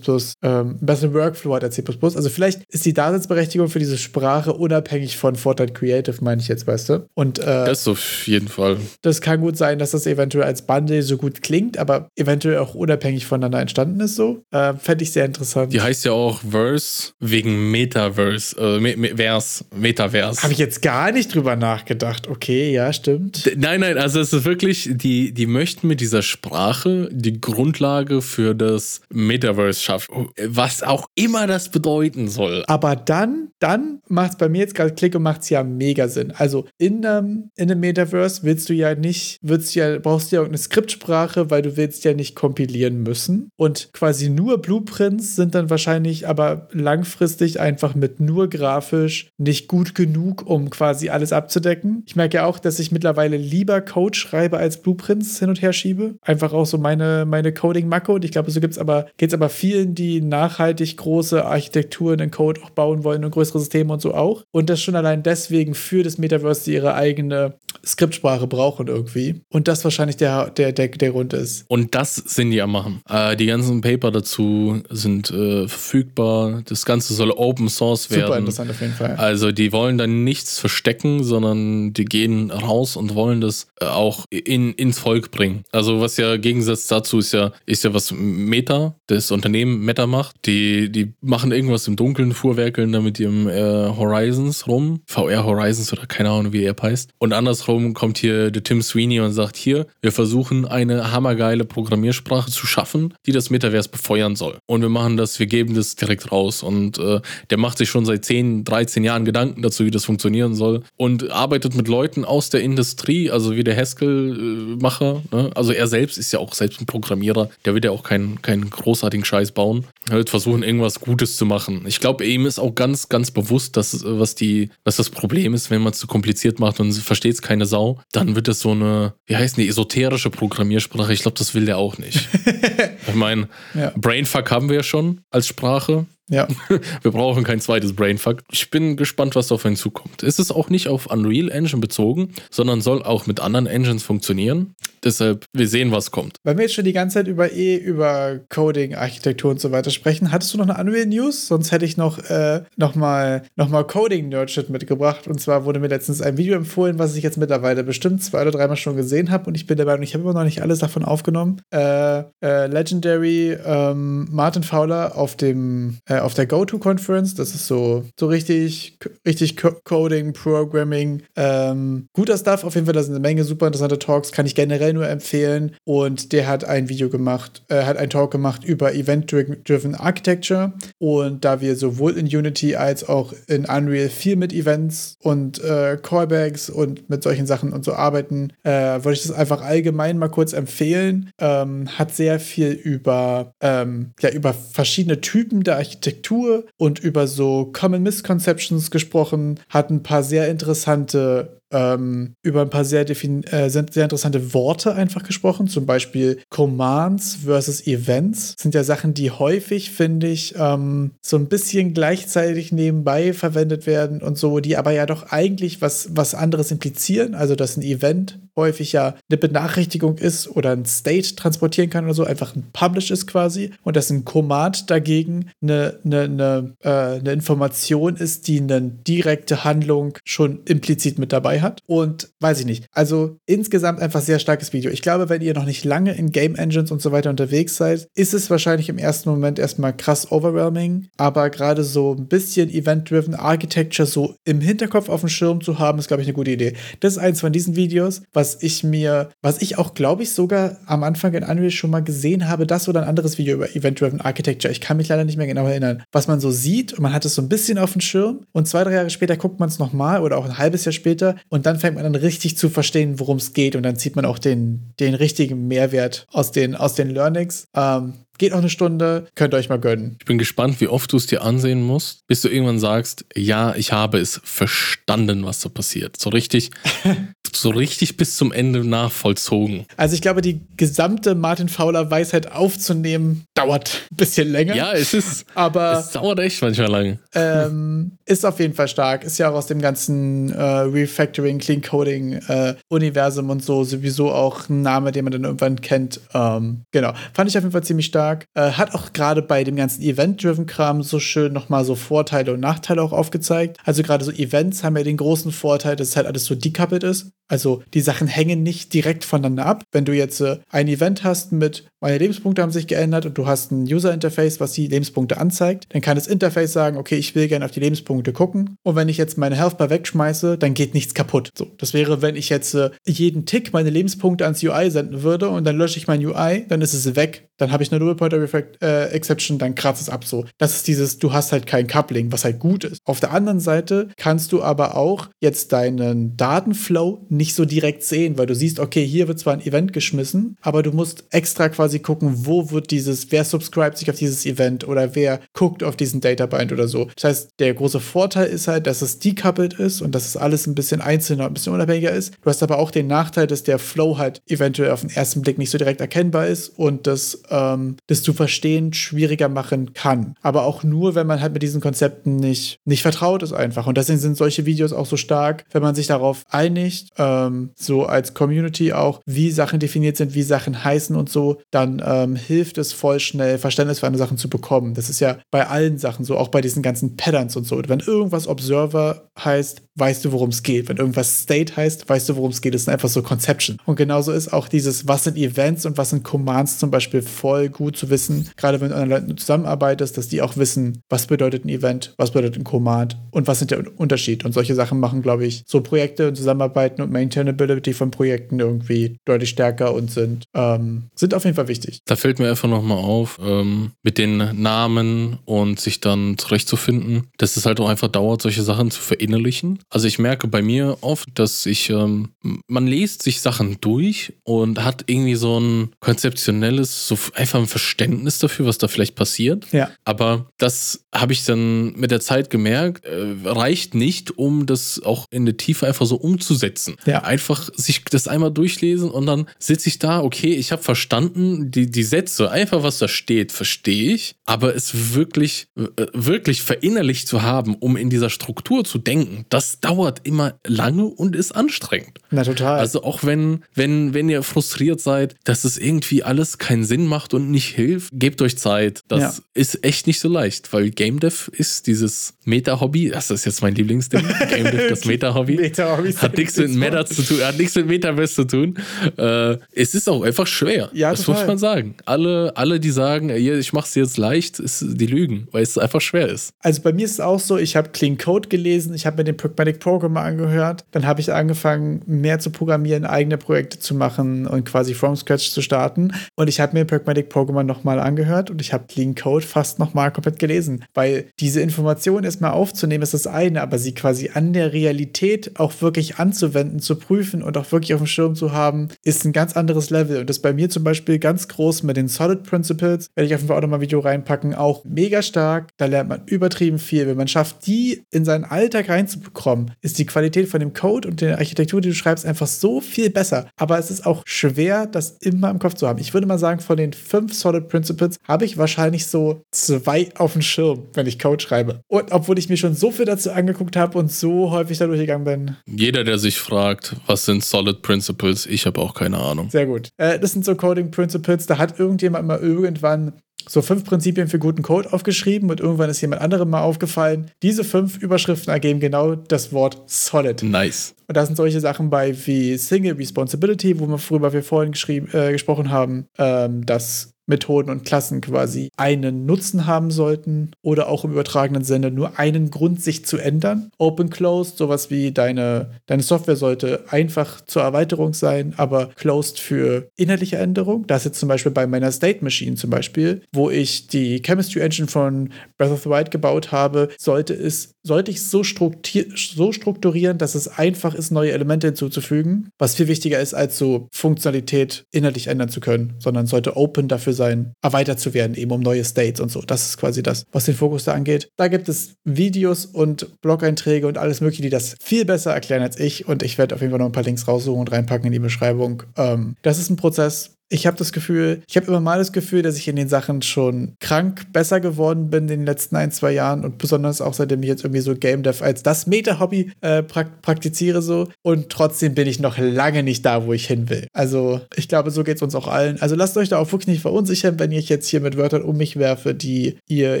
ähm, besseren Workflow hat als C. Also vielleicht ist die Daseinsberechtigung für diese Sprache unabhängig von Fortnite Creative, meine ich jetzt, weißt du? Und äh, das auf jeden Fall. Das kann gut sein, dass das eventuell als Bundle so gut klingt, aber eventuell auch unabhängig voneinander entstanden ist so. Äh, Fände ich sehr interessant. Die heißt ja auch Verse wegen Metaverse, äh, Me Me Vers, Metaverse. Habe ich jetzt gar nicht drüber nachgedacht. Okay, ja, stimmt. D nein, nein, also es ist wirklich, die, die möchten mit dieser Sprache die Grundlage für für das Metaverse schafft. Was auch immer das bedeuten soll. Aber dann, dann macht es bei mir jetzt gerade Klick und macht es ja mega Sinn. Also in einem, in einem Metaverse willst du ja nicht, willst ja, brauchst du ja irgendeine Skriptsprache, weil du willst ja nicht kompilieren müssen. Und quasi nur Blueprints sind dann wahrscheinlich aber langfristig einfach mit nur grafisch nicht gut genug, um quasi alles abzudecken. Ich merke ja auch, dass ich mittlerweile lieber Code schreibe als Blueprints hin und her schiebe. Einfach auch so meine, meine Coding-Makro. Und ich glaube, glaube, so gibt es aber, geht es aber vielen, die nachhaltig große Architekturen in Code auch bauen wollen und größere Systeme und so auch. Und das schon allein deswegen für das Metaverse ihre eigene Skriptsprache brauchen irgendwie. Und das wahrscheinlich der, der, der, der Grund ist. Und das sind die am machen. Äh, die ganzen Paper dazu sind äh, verfügbar. Das Ganze soll Open Source werden. Super interessant auf jeden Fall. Also die wollen dann nichts verstecken, sondern die gehen raus und wollen das äh, auch in, ins Volk bringen. Also was ja Gegensatz dazu ist ja, ist ja was Meta, das Unternehmen Meta macht. Die, die machen irgendwas im Dunkeln, fuhrwerkeln da mit ihrem äh, Horizons rum. VR Horizons oder keine Ahnung, wie er heißt. Und andersrum kommt hier der Tim Sweeney und sagt, hier, wir versuchen eine hammergeile Programmiersprache zu schaffen, die das Metaverse befeuern soll. Und wir machen das, wir geben das direkt raus. Und äh, der macht sich schon seit 10, 13 Jahren Gedanken dazu, wie das funktionieren soll. Und arbeitet mit Leuten aus der Industrie, also wie der Haskell-Macher. Ne? Also er selbst ist ja auch selbst ein Programmierer. Der wird ja auch kein keinen, keinen großartigen Scheiß bauen. Er wird versuchen, irgendwas Gutes zu machen. Ich glaube, ihm ist auch ganz, ganz bewusst, dass, was, die, was das Problem ist, wenn man es zu kompliziert macht und versteht es keine Sau, dann wird es so eine, wie heißt die, esoterische Programmiersprache. Ich glaube, das will der auch nicht. ich meine, ja. Brainfuck haben wir ja schon als Sprache. Ja. Wir brauchen kein zweites Brainfuck. Ich bin gespannt, was auf einen zukommt. Es ist auch nicht auf Unreal Engine bezogen, sondern soll auch mit anderen Engines funktionieren. Deshalb, wir sehen, was kommt. Weil wir jetzt schon die ganze Zeit über eh über Coding, Architektur und so weiter sprechen, hattest du noch eine Unreal News? Sonst hätte ich noch, äh, noch mal, noch mal Coding Nerdshit mitgebracht. Und zwar wurde mir letztens ein Video empfohlen, was ich jetzt mittlerweile bestimmt zwei oder dreimal schon gesehen habe. Und ich bin der Meinung, ich habe immer noch nicht alles davon aufgenommen. Äh, äh, Legendary ähm, Martin Fowler auf dem äh, auf der GoTo-Conference. Das ist so, so richtig, richtig Coding, Programming. Ähm, guter Stuff. Auf jeden Fall, da sind eine Menge super interessante Talks. Kann ich generell nur empfehlen. Und der hat ein Video gemacht, äh, hat einen Talk gemacht über Event-Driven Architecture. Und da wir sowohl in Unity als auch in Unreal viel mit Events und äh, Callbacks und mit solchen Sachen und so arbeiten, äh, wollte ich das einfach allgemein mal kurz empfehlen. Ähm, hat sehr viel über, ähm, ja, über verschiedene Typen der Architektur Architektur und über so Common Misconceptions gesprochen, hat ein paar sehr interessante ähm, über ein paar sehr, äh, sehr, interessante Worte einfach gesprochen. Zum Beispiel Commands versus Events sind ja Sachen, die häufig, finde ich, ähm, so ein bisschen gleichzeitig nebenbei verwendet werden und so, die aber ja doch eigentlich was, was anderes implizieren. Also, dass ein Event häufig ja eine Benachrichtigung ist oder ein State transportieren kann oder so, einfach ein Publish ist quasi. Und dass ein Command dagegen eine, eine, eine, äh, eine Information ist, die eine direkte Handlung schon implizit mit dabei hat. Und weiß ich nicht. Also insgesamt einfach sehr starkes Video. Ich glaube, wenn ihr noch nicht lange in Game Engines und so weiter unterwegs seid, ist es wahrscheinlich im ersten Moment erstmal krass overwhelming. Aber gerade so ein bisschen Event-Driven Architecture so im Hinterkopf auf dem Schirm zu haben, ist, glaube ich, eine gute Idee. Das ist eins von diesen Videos, was ich mir, was ich auch, glaube ich, sogar am Anfang in Unreal schon mal gesehen habe, das oder ein anderes Video über Event-Driven Architecture. Ich kann mich leider nicht mehr genau erinnern. Was man so sieht und man hat es so ein bisschen auf dem Schirm und zwei, drei Jahre später guckt man es nochmal oder auch ein halbes Jahr später und dann fängt man an richtig zu verstehen, worum es geht und dann zieht man auch den, den richtigen Mehrwert aus den, aus den Learnings. Ähm, Geht auch eine Stunde, könnt ihr euch mal gönnen. Ich bin gespannt, wie oft du es dir ansehen musst, bis du irgendwann sagst, ja, ich habe es verstanden, was da passiert. So richtig, so richtig bis zum Ende nachvollzogen. Also ich glaube, die gesamte Martin Fowler Weisheit aufzunehmen, dauert ein bisschen länger. Ja, es ist, aber es dauert echt manchmal lang. Ähm, ist auf jeden Fall stark. Ist ja auch aus dem ganzen äh, Refactoring, Clean Coding äh, Universum und so sowieso auch ein Name, den man dann irgendwann kennt. Ähm, genau. Fand ich auf jeden Fall ziemlich stark stark. Äh, hat auch gerade bei dem ganzen Event-Driven-Kram so schön nochmal so Vorteile und Nachteile auch aufgezeigt. Also gerade so Events haben ja den großen Vorteil, dass halt alles so decoupled ist. Also die Sachen hängen nicht direkt voneinander ab. Wenn du jetzt äh, ein Event hast mit meine Lebenspunkte haben sich geändert und du hast ein User-Interface, was die Lebenspunkte anzeigt, dann kann das Interface sagen, okay, ich will gerne auf die Lebenspunkte gucken. Und wenn ich jetzt meine Health Bar wegschmeiße, dann geht nichts kaputt. So, das wäre, wenn ich jetzt äh, jeden Tick meine Lebenspunkte ans UI senden würde und dann lösche ich mein UI, dann ist es weg. Dann habe ich eine Null Pointer äh, Exception, dann kratzt es ab so. Das ist dieses, du hast halt kein Coupling, was halt gut ist. Auf der anderen Seite kannst du aber auch jetzt deinen Datenflow nicht so direkt sehen, weil du siehst, okay, hier wird zwar ein Event geschmissen, aber du musst extra quasi gucken, wo wird dieses, wer subscribt sich auf dieses Event oder wer guckt auf diesen Databind oder so. Das heißt, der große Vorteil ist halt, dass es decoupled ist und dass es alles ein bisschen einzelner, ein bisschen unabhängiger ist. Du hast aber auch den Nachteil, dass der Flow halt eventuell auf den ersten Blick nicht so direkt erkennbar ist und dass ähm, das zu verstehen schwieriger machen kann. Aber auch nur, wenn man halt mit diesen Konzepten nicht, nicht vertraut ist einfach. Und deswegen sind solche Videos auch so stark, wenn man sich darauf einigt, ähm, so als Community auch, wie Sachen definiert sind, wie Sachen heißen und so, dann ähm, hilft es voll schnell, Verständnis für eine Sachen zu bekommen. Das ist ja bei allen Sachen so, auch bei diesen ganzen Patterns und so. Wenn irgendwas Observer heißt, weißt du, worum es geht. Wenn irgendwas State heißt, weißt du, worum es geht. Das ist einfach so Conception. Und genauso ist auch dieses, was sind Events und was sind Commands zum Beispiel voll gut zu wissen, gerade wenn du mit anderen Leuten zusammenarbeitest, dass die auch wissen, was bedeutet ein Event, was bedeutet ein Command und was sind der Unterschied. Und solche Sachen machen, glaube ich, so Projekte und Zusammenarbeiten und Maintainability von Projekten irgendwie deutlich stärker und sind, ähm, sind auf jeden Fall wichtig. Da fällt mir einfach nochmal auf, ähm, mit den Namen und sich dann zurechtzufinden, dass es halt auch einfach dauert, solche Sachen zu verinnerlichen. Also ich merke bei mir oft, dass ich, ähm, man liest sich Sachen durch und hat irgendwie so ein konzeptionelles, so einfach ein Verständnis dafür, was da vielleicht passiert. Ja. Aber das habe ich dann mit der Zeit gemerkt, äh, reicht nicht, um das auch in der Tiefe einfach so umzusetzen. Ja. Einfach sich das einmal durchlesen und dann sitze ich da, okay, ich habe verstanden, die, die Sätze, einfach was da steht, verstehe ich, aber es wirklich, äh, wirklich verinnerlicht zu haben, um in dieser Struktur zu denken, das dauert immer lange und ist anstrengend. Na total. Also auch wenn, wenn, wenn ihr frustriert seid, dass es irgendwie alles keinen Sinn macht und nicht hilft, gebt euch Zeit. Das ja. ist echt nicht so leicht, weil Game Dev ist dieses Meta-Hobby. Das ist jetzt mein Lieblingsding. Game Dev, das Meta-Hobby. Meta hat nichts mit Meta zu tun, hat nichts mit Metaverse zu tun. Äh, es ist auch einfach schwer. Ja, das total. muss man sagen. Alle, alle, die sagen, ich mache es jetzt leicht, ist, die lügen, weil es einfach schwer ist. Also bei mir ist es auch so, ich habe Clean Code gelesen, ich habe mir den Pragmatic Programmer angehört, dann habe ich angefangen, mehr zu programmieren, eigene Projekte zu machen und quasi from scratch zu starten. Und ich habe mir Pragmatic Programmer nochmal angehört und ich habe Clean Code fast nochmal komplett gelesen. Weil diese Information erstmal aufzunehmen ist das eine, aber sie quasi an der Realität auch wirklich anzuwenden, zu prüfen und auch wirklich auf dem Schirm zu haben, ist ein ganz anderes Level. Und das bei mir zum Beispiel ganz groß mit den Solid Principles, werde ich auf jeden Fall auch nochmal ein Video reinpacken, auch mega stark. Da lernt man übertrieben viel. Wenn man schafft, die in seinen Alltag reinzubekommen, ist die Qualität von dem Code und der Architektur, die du schreibst, einfach so viel besser. Aber es ist auch schwer, das immer im Kopf zu haben. Ich würde mal sagen, von den fünf Solid Principles habe ich wahrscheinlich so zwei auf dem Schirm, wenn ich Code schreibe. Und obwohl ich mir schon so viel dazu angeguckt habe und so häufig da durchgegangen bin. Jeder, der sich fragt, was sind Solid Principles, ich habe auch keine Ahnung. Sehr gut. Äh, das sind so Coding Principles. Da hat irgendjemand mal irgendwann so fünf Prinzipien für guten Code aufgeschrieben und irgendwann ist jemand anderem mal aufgefallen. Diese fünf Überschriften ergeben genau das Wort Solid. Nice. Und da sind solche Sachen bei wie Single Responsibility, wo wir, worüber wir vorhin äh, gesprochen haben, ähm, dass Methoden und Klassen quasi einen Nutzen haben sollten oder auch im übertragenen Sinne nur einen Grund, sich zu ändern. Open Closed, sowas wie deine, deine Software sollte einfach zur Erweiterung sein, aber closed für inhaltliche Änderung. Das jetzt zum Beispiel bei meiner State Machine zum Beispiel, wo ich die Chemistry Engine von Breath of the Wild gebaut habe, sollte es, sollte ich so, so strukturieren, dass es einfach ist, neue Elemente hinzuzufügen, was viel wichtiger ist, als so Funktionalität inhaltlich ändern zu können, sondern sollte open dafür sein, sein, erweitert zu werden, eben um neue States und so. Das ist quasi das, was den Fokus da angeht. Da gibt es Videos und Blog-Einträge und alles Mögliche, die das viel besser erklären als ich. Und ich werde auf jeden Fall noch ein paar Links raussuchen und reinpacken in die Beschreibung. Ähm, das ist ein Prozess, ich habe das Gefühl, ich habe immer mal das Gefühl, dass ich in den Sachen schon krank besser geworden bin in den letzten ein, zwei Jahren und besonders auch seitdem ich jetzt irgendwie so Game Dev als das Meta-Hobby äh, prak praktiziere so und trotzdem bin ich noch lange nicht da, wo ich hin will. Also ich glaube, so geht es uns auch allen. Also lasst euch da auch wirklich nicht verunsichern, wenn ich jetzt hier mit Wörtern um mich werfe, die ihr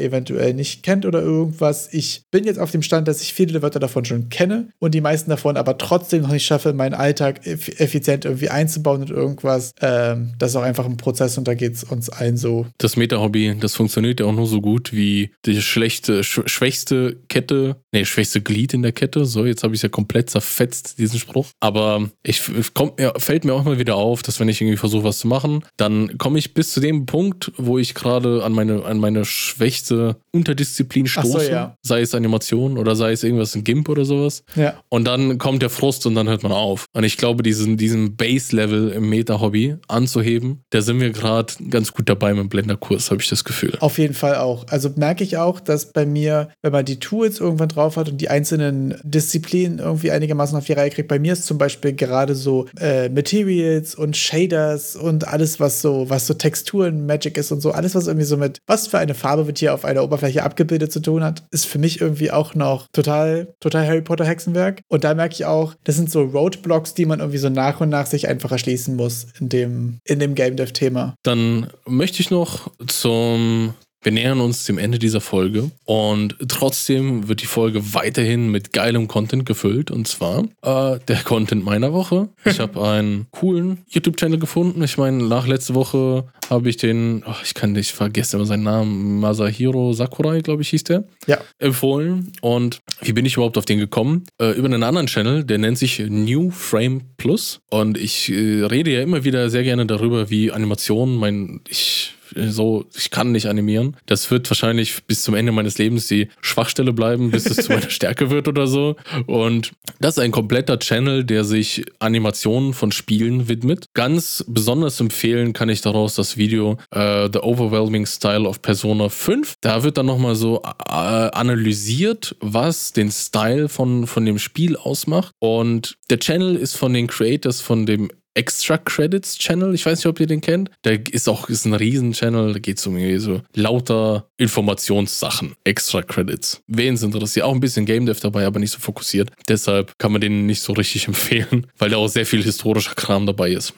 eventuell nicht kennt oder irgendwas. Ich bin jetzt auf dem Stand, dass ich viele Wörter davon schon kenne und die meisten davon aber trotzdem noch nicht schaffe, meinen Alltag effizient irgendwie einzubauen und irgendwas. Ähm, das ist auch einfach ein Prozess und da geht es uns allen so. Das Meta-Hobby, das funktioniert ja auch nur so gut wie die schlechte, sch schwächste Kette, nee, schwächste Glied in der Kette. So, jetzt habe ich es ja komplett zerfetzt, diesen Spruch. Aber ich kommt mir, fällt mir auch mal wieder auf, dass wenn ich irgendwie versuche, was zu machen, dann komme ich bis zu dem Punkt, wo ich gerade an meine, an meine schwächste Unterdisziplin stoße. So, ja. Sei es Animation oder sei es irgendwas in GIMP oder sowas. Ja. Und dann kommt der Frust und dann hört man auf. Und ich glaube, diesen, diesen Base-Level im Meta-Hobby anzuheben, hervorheben. Da sind wir gerade ganz gut dabei mit dem Blender-Kurs, habe ich das Gefühl. Auf jeden Fall auch. Also merke ich auch, dass bei mir, wenn man die Tools irgendwann drauf hat und die einzelnen Disziplinen irgendwie einigermaßen auf die Reihe kriegt, bei mir ist zum Beispiel gerade so äh, Materials und Shaders und alles, was so, was so Texturen, Magic ist und so, alles, was irgendwie so mit, was für eine Farbe wird hier auf einer Oberfläche abgebildet zu tun hat, ist für mich irgendwie auch noch total, total Harry Potter Hexenwerk. Und da merke ich auch, das sind so Roadblocks, die man irgendwie so nach und nach sich einfach erschließen muss in dem, in dem Game Dev-Thema. Dann möchte ich noch zum wir nähern uns dem Ende dieser Folge und trotzdem wird die Folge weiterhin mit geilem Content gefüllt und zwar äh, der Content meiner Woche. Ich habe einen coolen YouTube-Channel gefunden. Ich meine, nach letzte Woche habe ich den, oh, ich kann nicht vergessen immer seinen Namen, Masahiro Sakurai, glaube ich, hieß der, ja. empfohlen. Und wie bin ich überhaupt auf den gekommen? Äh, über einen anderen Channel, der nennt sich New Frame Plus und ich äh, rede ja immer wieder sehr gerne darüber, wie Animationen mein, ich so, ich kann nicht animieren. Das wird wahrscheinlich bis zum Ende meines Lebens die Schwachstelle bleiben, bis es zu meiner Stärke wird oder so. Und das ist ein kompletter Channel, der sich Animationen von Spielen widmet. Ganz besonders empfehlen kann ich daraus das Video uh, The Overwhelming Style of Persona 5. Da wird dann nochmal so äh, analysiert, was den Style von, von dem Spiel ausmacht. Und der Channel ist von den Creators von dem Extra Credits Channel. Ich weiß nicht, ob ihr den kennt. Der ist auch ist ein Riesen-Channel. Da geht es um so lauter Informationssachen. Extra Credits. Wen es interessiert. Auch ein bisschen Game Dev dabei, aber nicht so fokussiert. Deshalb kann man den nicht so richtig empfehlen, weil da auch sehr viel historischer Kram dabei ist.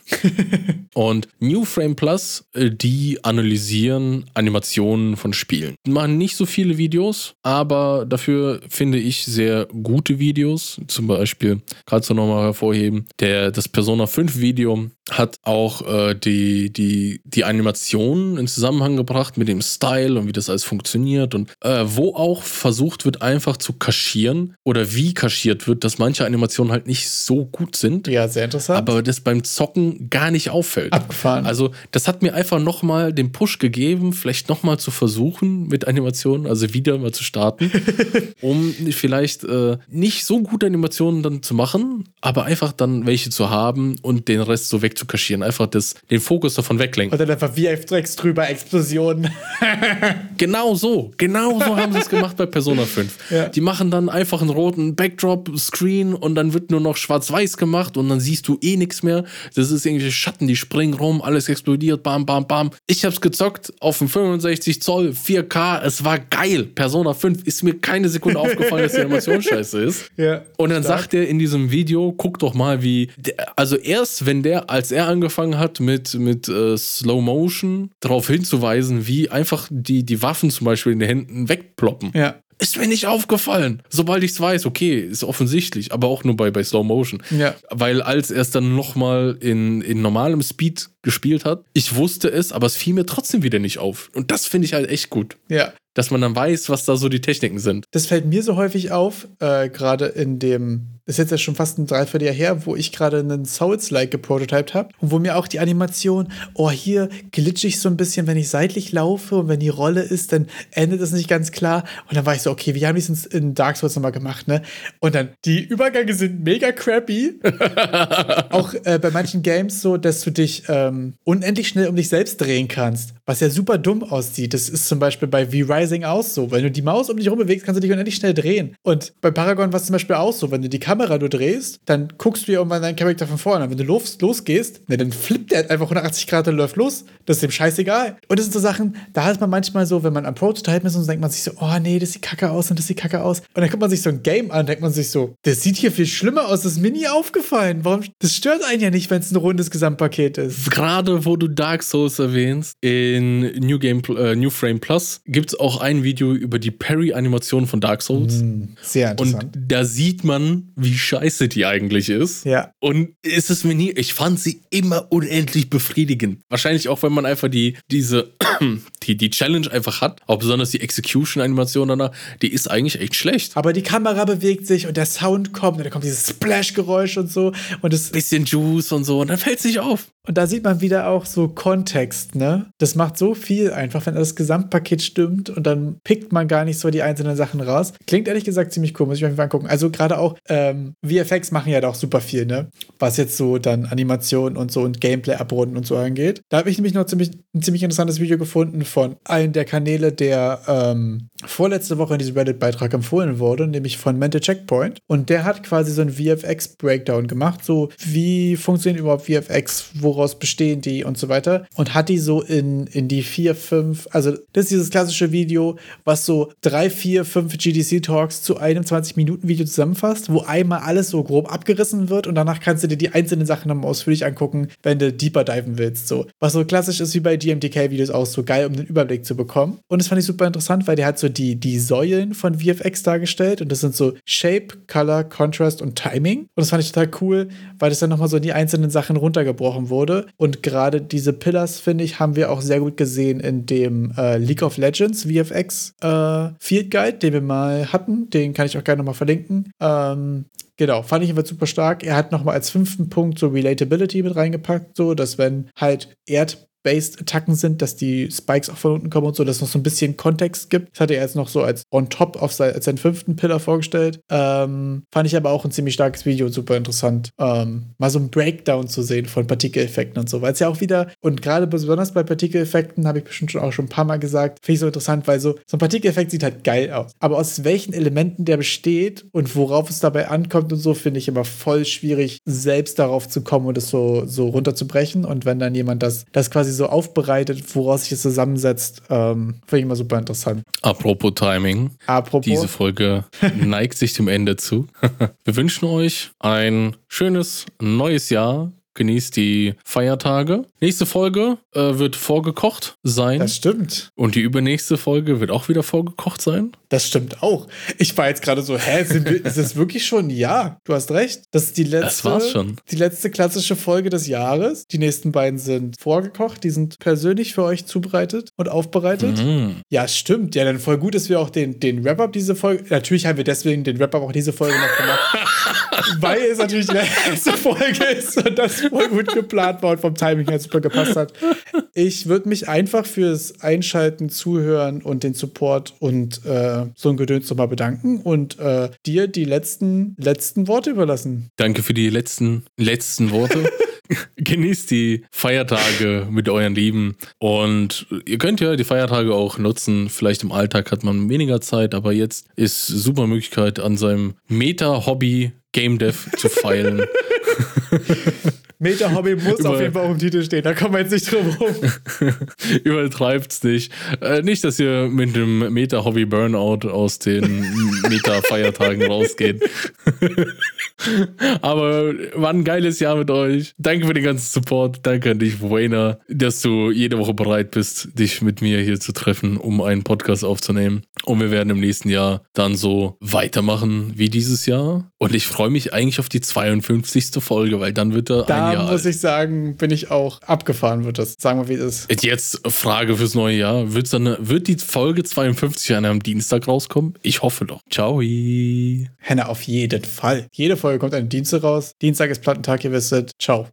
Und New Frame Plus, äh, die analysieren Animationen von Spielen. Die machen nicht so viele Videos, aber dafür finde ich sehr gute Videos. Zum Beispiel, kannst du nochmal hervorheben, der, das Persona 5 Video hat auch äh, die, die, die Animationen in Zusammenhang gebracht mit dem Style und wie das alles funktioniert und äh, wo auch versucht wird, einfach zu kaschieren oder wie kaschiert wird, dass manche Animationen halt nicht so gut sind. Ja, sehr interessant. Aber das beim Zocken gar nicht auffällt. Abgefahren. Also, das hat mir einfach nochmal den Push gegeben, vielleicht nochmal zu versuchen mit Animationen, also wieder mal zu starten, um vielleicht äh, nicht so gute Animationen dann zu machen, aber einfach dann welche zu haben und den Rest so wegzukaschieren. Einfach das, den Fokus davon weglenken. Und dann einfach VFX drüber, Explosionen. Genau so, genau so haben sie es gemacht bei Persona 5. Ja. Die machen dann einfach einen roten Backdrop-Screen und dann wird nur noch schwarz-weiß gemacht und dann siehst du eh nichts mehr. Das ist irgendwelche Schatten, die springen rum, alles explodiert, bam, bam, bam. Ich hab's gezockt auf dem 65 Zoll, 4K, es war geil. Persona 5 ist mir keine Sekunde aufgefallen, dass die Animation scheiße ist. Ja, Und dann stark. sagt er in diesem Video, guck doch mal, wie. Der, also erst, wenn der, als er angefangen hat mit, mit äh, Slow Motion, darauf hinzuweisen, wie einfach die, die Waffen zum Beispiel in den Händen wegploppen. Ja. Ist mir nicht aufgefallen. Sobald ich es weiß, okay, ist offensichtlich, aber auch nur bei, bei Slow Motion. Ja. Weil als er es dann nochmal in, in normalem Speed gespielt hat, ich wusste es, aber es fiel mir trotzdem wieder nicht auf. Und das finde ich halt echt gut. Ja. Dass man dann weiß, was da so die Techniken sind. Das fällt mir so häufig auf, äh, gerade in dem, das ist jetzt ja schon fast ein Dreivierteljahr her, wo ich gerade einen Souls-like geprototyped habe und wo mir auch die Animation, oh, hier glitsch ich so ein bisschen, wenn ich seitlich laufe und wenn die Rolle ist, dann endet das nicht ganz klar. Und dann war ich so, okay, wie haben die es in Dark Souls nochmal gemacht, ne? Und dann, die Übergänge sind mega crappy. auch äh, bei manchen Games so, dass du dich ähm, unendlich schnell um dich selbst drehen kannst, was ja super dumm aussieht. Das ist zum Beispiel bei V-Rising auch so. Wenn du die Maus um dich herum bewegst, kannst du dich unendlich schnell drehen. Und bei Paragon war es zum Beispiel auch so. Wenn du die Kamera nur drehst, dann guckst du ja irgendwann deinen Charakter von vorne. Wenn du los, losgehst, ne, dann flippt der einfach 180 Grad und läuft los. Das ist dem scheißegal. Und das sind so Sachen, da hat man manchmal so, wenn man am Prototypen ist und denkt man sich so, oh nee, das sieht kacke aus und das sieht kacke aus. Und dann guckt man sich so ein Game an, denkt man sich so, das sieht hier viel schlimmer aus, das ist mir nie aufgefallen. Warum? Das stört einen ja nicht, wenn es ein rundes Gesamtpaket ist. Gerade wo du Dark Souls erwähnst, in New Game äh, New Frame Plus gibt es auch ein Video über die Parry-Animation von Dark Souls. Sehr Und interessant. da sieht man, wie scheiße die eigentlich ist. ja. Und ist es mir nie, ich fand sie immer unendlich befriedigend. Wahrscheinlich auch, wenn man einfach die, diese, die, die Challenge einfach hat, auch besonders die Execution-Animation danach, die ist eigentlich echt schlecht. Aber die Kamera bewegt sich und der Sound kommt und da kommt dieses Splash-Geräusch und so. Und, das, Bisschen Juice und so, und dann fällt es nicht auf. und da sieht man wieder auch so Kontext, ne? Das macht so viel einfach, wenn das Gesamtpaket stimmt und dann pickt man gar nicht so die einzelnen Sachen raus. Klingt ehrlich gesagt ziemlich cool, muss ich mir einfach angucken. Also gerade auch ähm, VFX machen ja da auch super viel, ne? Was jetzt so dann Animation und so und Gameplay abrunden und so angeht. Da habe ich nämlich noch ziemlich, ein ziemlich interessantes Video gefunden von einem der Kanäle, der ähm, vorletzte Woche in diesem Reddit-Beitrag empfohlen wurde, nämlich von Mental Checkpoint. Und der hat quasi so einen VFX-Breakdown gemacht, so wie funktionieren überhaupt VFX, woraus bestehen die und so weiter. Und hat die so in, in die vier, fünf, also das ist dieses klassische Video, was so drei, vier, fünf GDC-Talks zu einem 20-Minuten-Video zusammenfasst, wo einmal alles so grob abgerissen wird und danach kannst du dir die einzelnen Sachen nochmal ausführlich angucken, wenn du deeper diven willst. So. Was so klassisch ist wie bei GMTK-Videos auch so geil, um den Überblick zu bekommen. Und das fand ich super interessant, weil der hat so die, die Säulen von VFX dargestellt und das sind so Shape, Color, Contrast und Timing. Und das fand ich total cool, weil das dann nochmal so in die einzelnen Sachen runtergebrochen wurde. Und gerade diese Pillars, finde ich, haben wir auch sehr gut gesehen in dem äh, League of Legends VFX äh, Field Guide, den wir mal hatten. Den kann ich auch gerne nochmal verlinken. Ähm, Genau, fand ich einfach super stark. Er hat nochmal als fünften Punkt so Relatability mit reingepackt, so dass wenn halt Erd Based-Attacken sind, dass die Spikes auch von unten kommen und so, dass es noch so ein bisschen Kontext gibt. Das hat er jetzt noch so als on top auf sein, als seinen fünften Pillar vorgestellt. Ähm, fand ich aber auch ein ziemlich starkes Video, super interessant. Ähm, mal so ein Breakdown zu sehen von Partikeleffekten und so, weil es ja auch wieder, und gerade besonders bei Partikeleffekten, habe ich bestimmt schon auch schon ein paar Mal gesagt, finde ich so interessant, weil so, so ein Partikeleffekt sieht halt geil aus. Aber aus welchen Elementen der besteht und worauf es dabei ankommt und so, finde ich immer voll schwierig, selbst darauf zu kommen und es so, so runterzubrechen. Und wenn dann jemand das, das quasi so aufbereitet, woraus sich das zusammensetzt, ähm, finde ich immer super interessant. Apropos Timing. Apropos. Diese Folge neigt sich dem Ende zu. Wir wünschen euch ein schönes neues Jahr. Genießt die Feiertage. Nächste Folge äh, wird vorgekocht sein. Das stimmt. Und die übernächste Folge wird auch wieder vorgekocht sein. Das stimmt auch. Ich war jetzt gerade so, hä, sind wir, ist es wirklich schon? Ja, du hast recht. Das ist die letzte, Das war's schon. die letzte klassische Folge des Jahres. Die nächsten beiden sind vorgekocht, die sind persönlich für euch zubereitet und aufbereitet. Mhm. Ja, stimmt. Ja, dann voll gut, dass wir auch den, den Wrap-Up diese Folge. Natürlich haben wir deswegen den Wrap-Up auch diese Folge noch gemacht. weil es natürlich die letzte Folge ist und das voll gut geplant war und vom Timing her super gepasst hat. Ich würde mich einfach fürs Einschalten, Zuhören und den Support und äh, so ein Gedöns nochmal bedanken und äh, dir die letzten, letzten Worte überlassen. Danke für die letzten, letzten Worte. Genießt die Feiertage mit euren Lieben. Und ihr könnt ja die Feiertage auch nutzen. Vielleicht im Alltag hat man weniger Zeit, aber jetzt ist super Möglichkeit, an seinem Meta-Hobby Game Dev zu feilen. Meta-Hobby muss Über- auf jeden Fall auf dem Titel stehen, da kommen wir jetzt nicht drum rum. Übertreibt's nicht. Äh, nicht, dass ihr mit dem Meta-Hobby Burnout aus den Meta-Feiertagen rausgeht. Aber war ein geiles Jahr mit euch. Danke für den ganzen Support. Danke an dich, Wayner, dass du jede Woche bereit bist, dich mit mir hier zu treffen, um einen Podcast aufzunehmen. Und wir werden im nächsten Jahr dann so weitermachen wie dieses Jahr. Und ich freue mich eigentlich auf die 52. Folge, weil dann wird er Da Jahr muss ich sagen, bin ich auch abgefahren, wird das. Sagen wir, wie es ist. Jetzt Frage fürs neue Jahr. Wird's dann, wird die Folge 52 an einem Dienstag rauskommen? Ich hoffe doch. Ciao. Henne, auf jeden Fall. Jede Folge kommt an Dienstag raus. Dienstag ist Plattentag, ihr wisst. Ciao.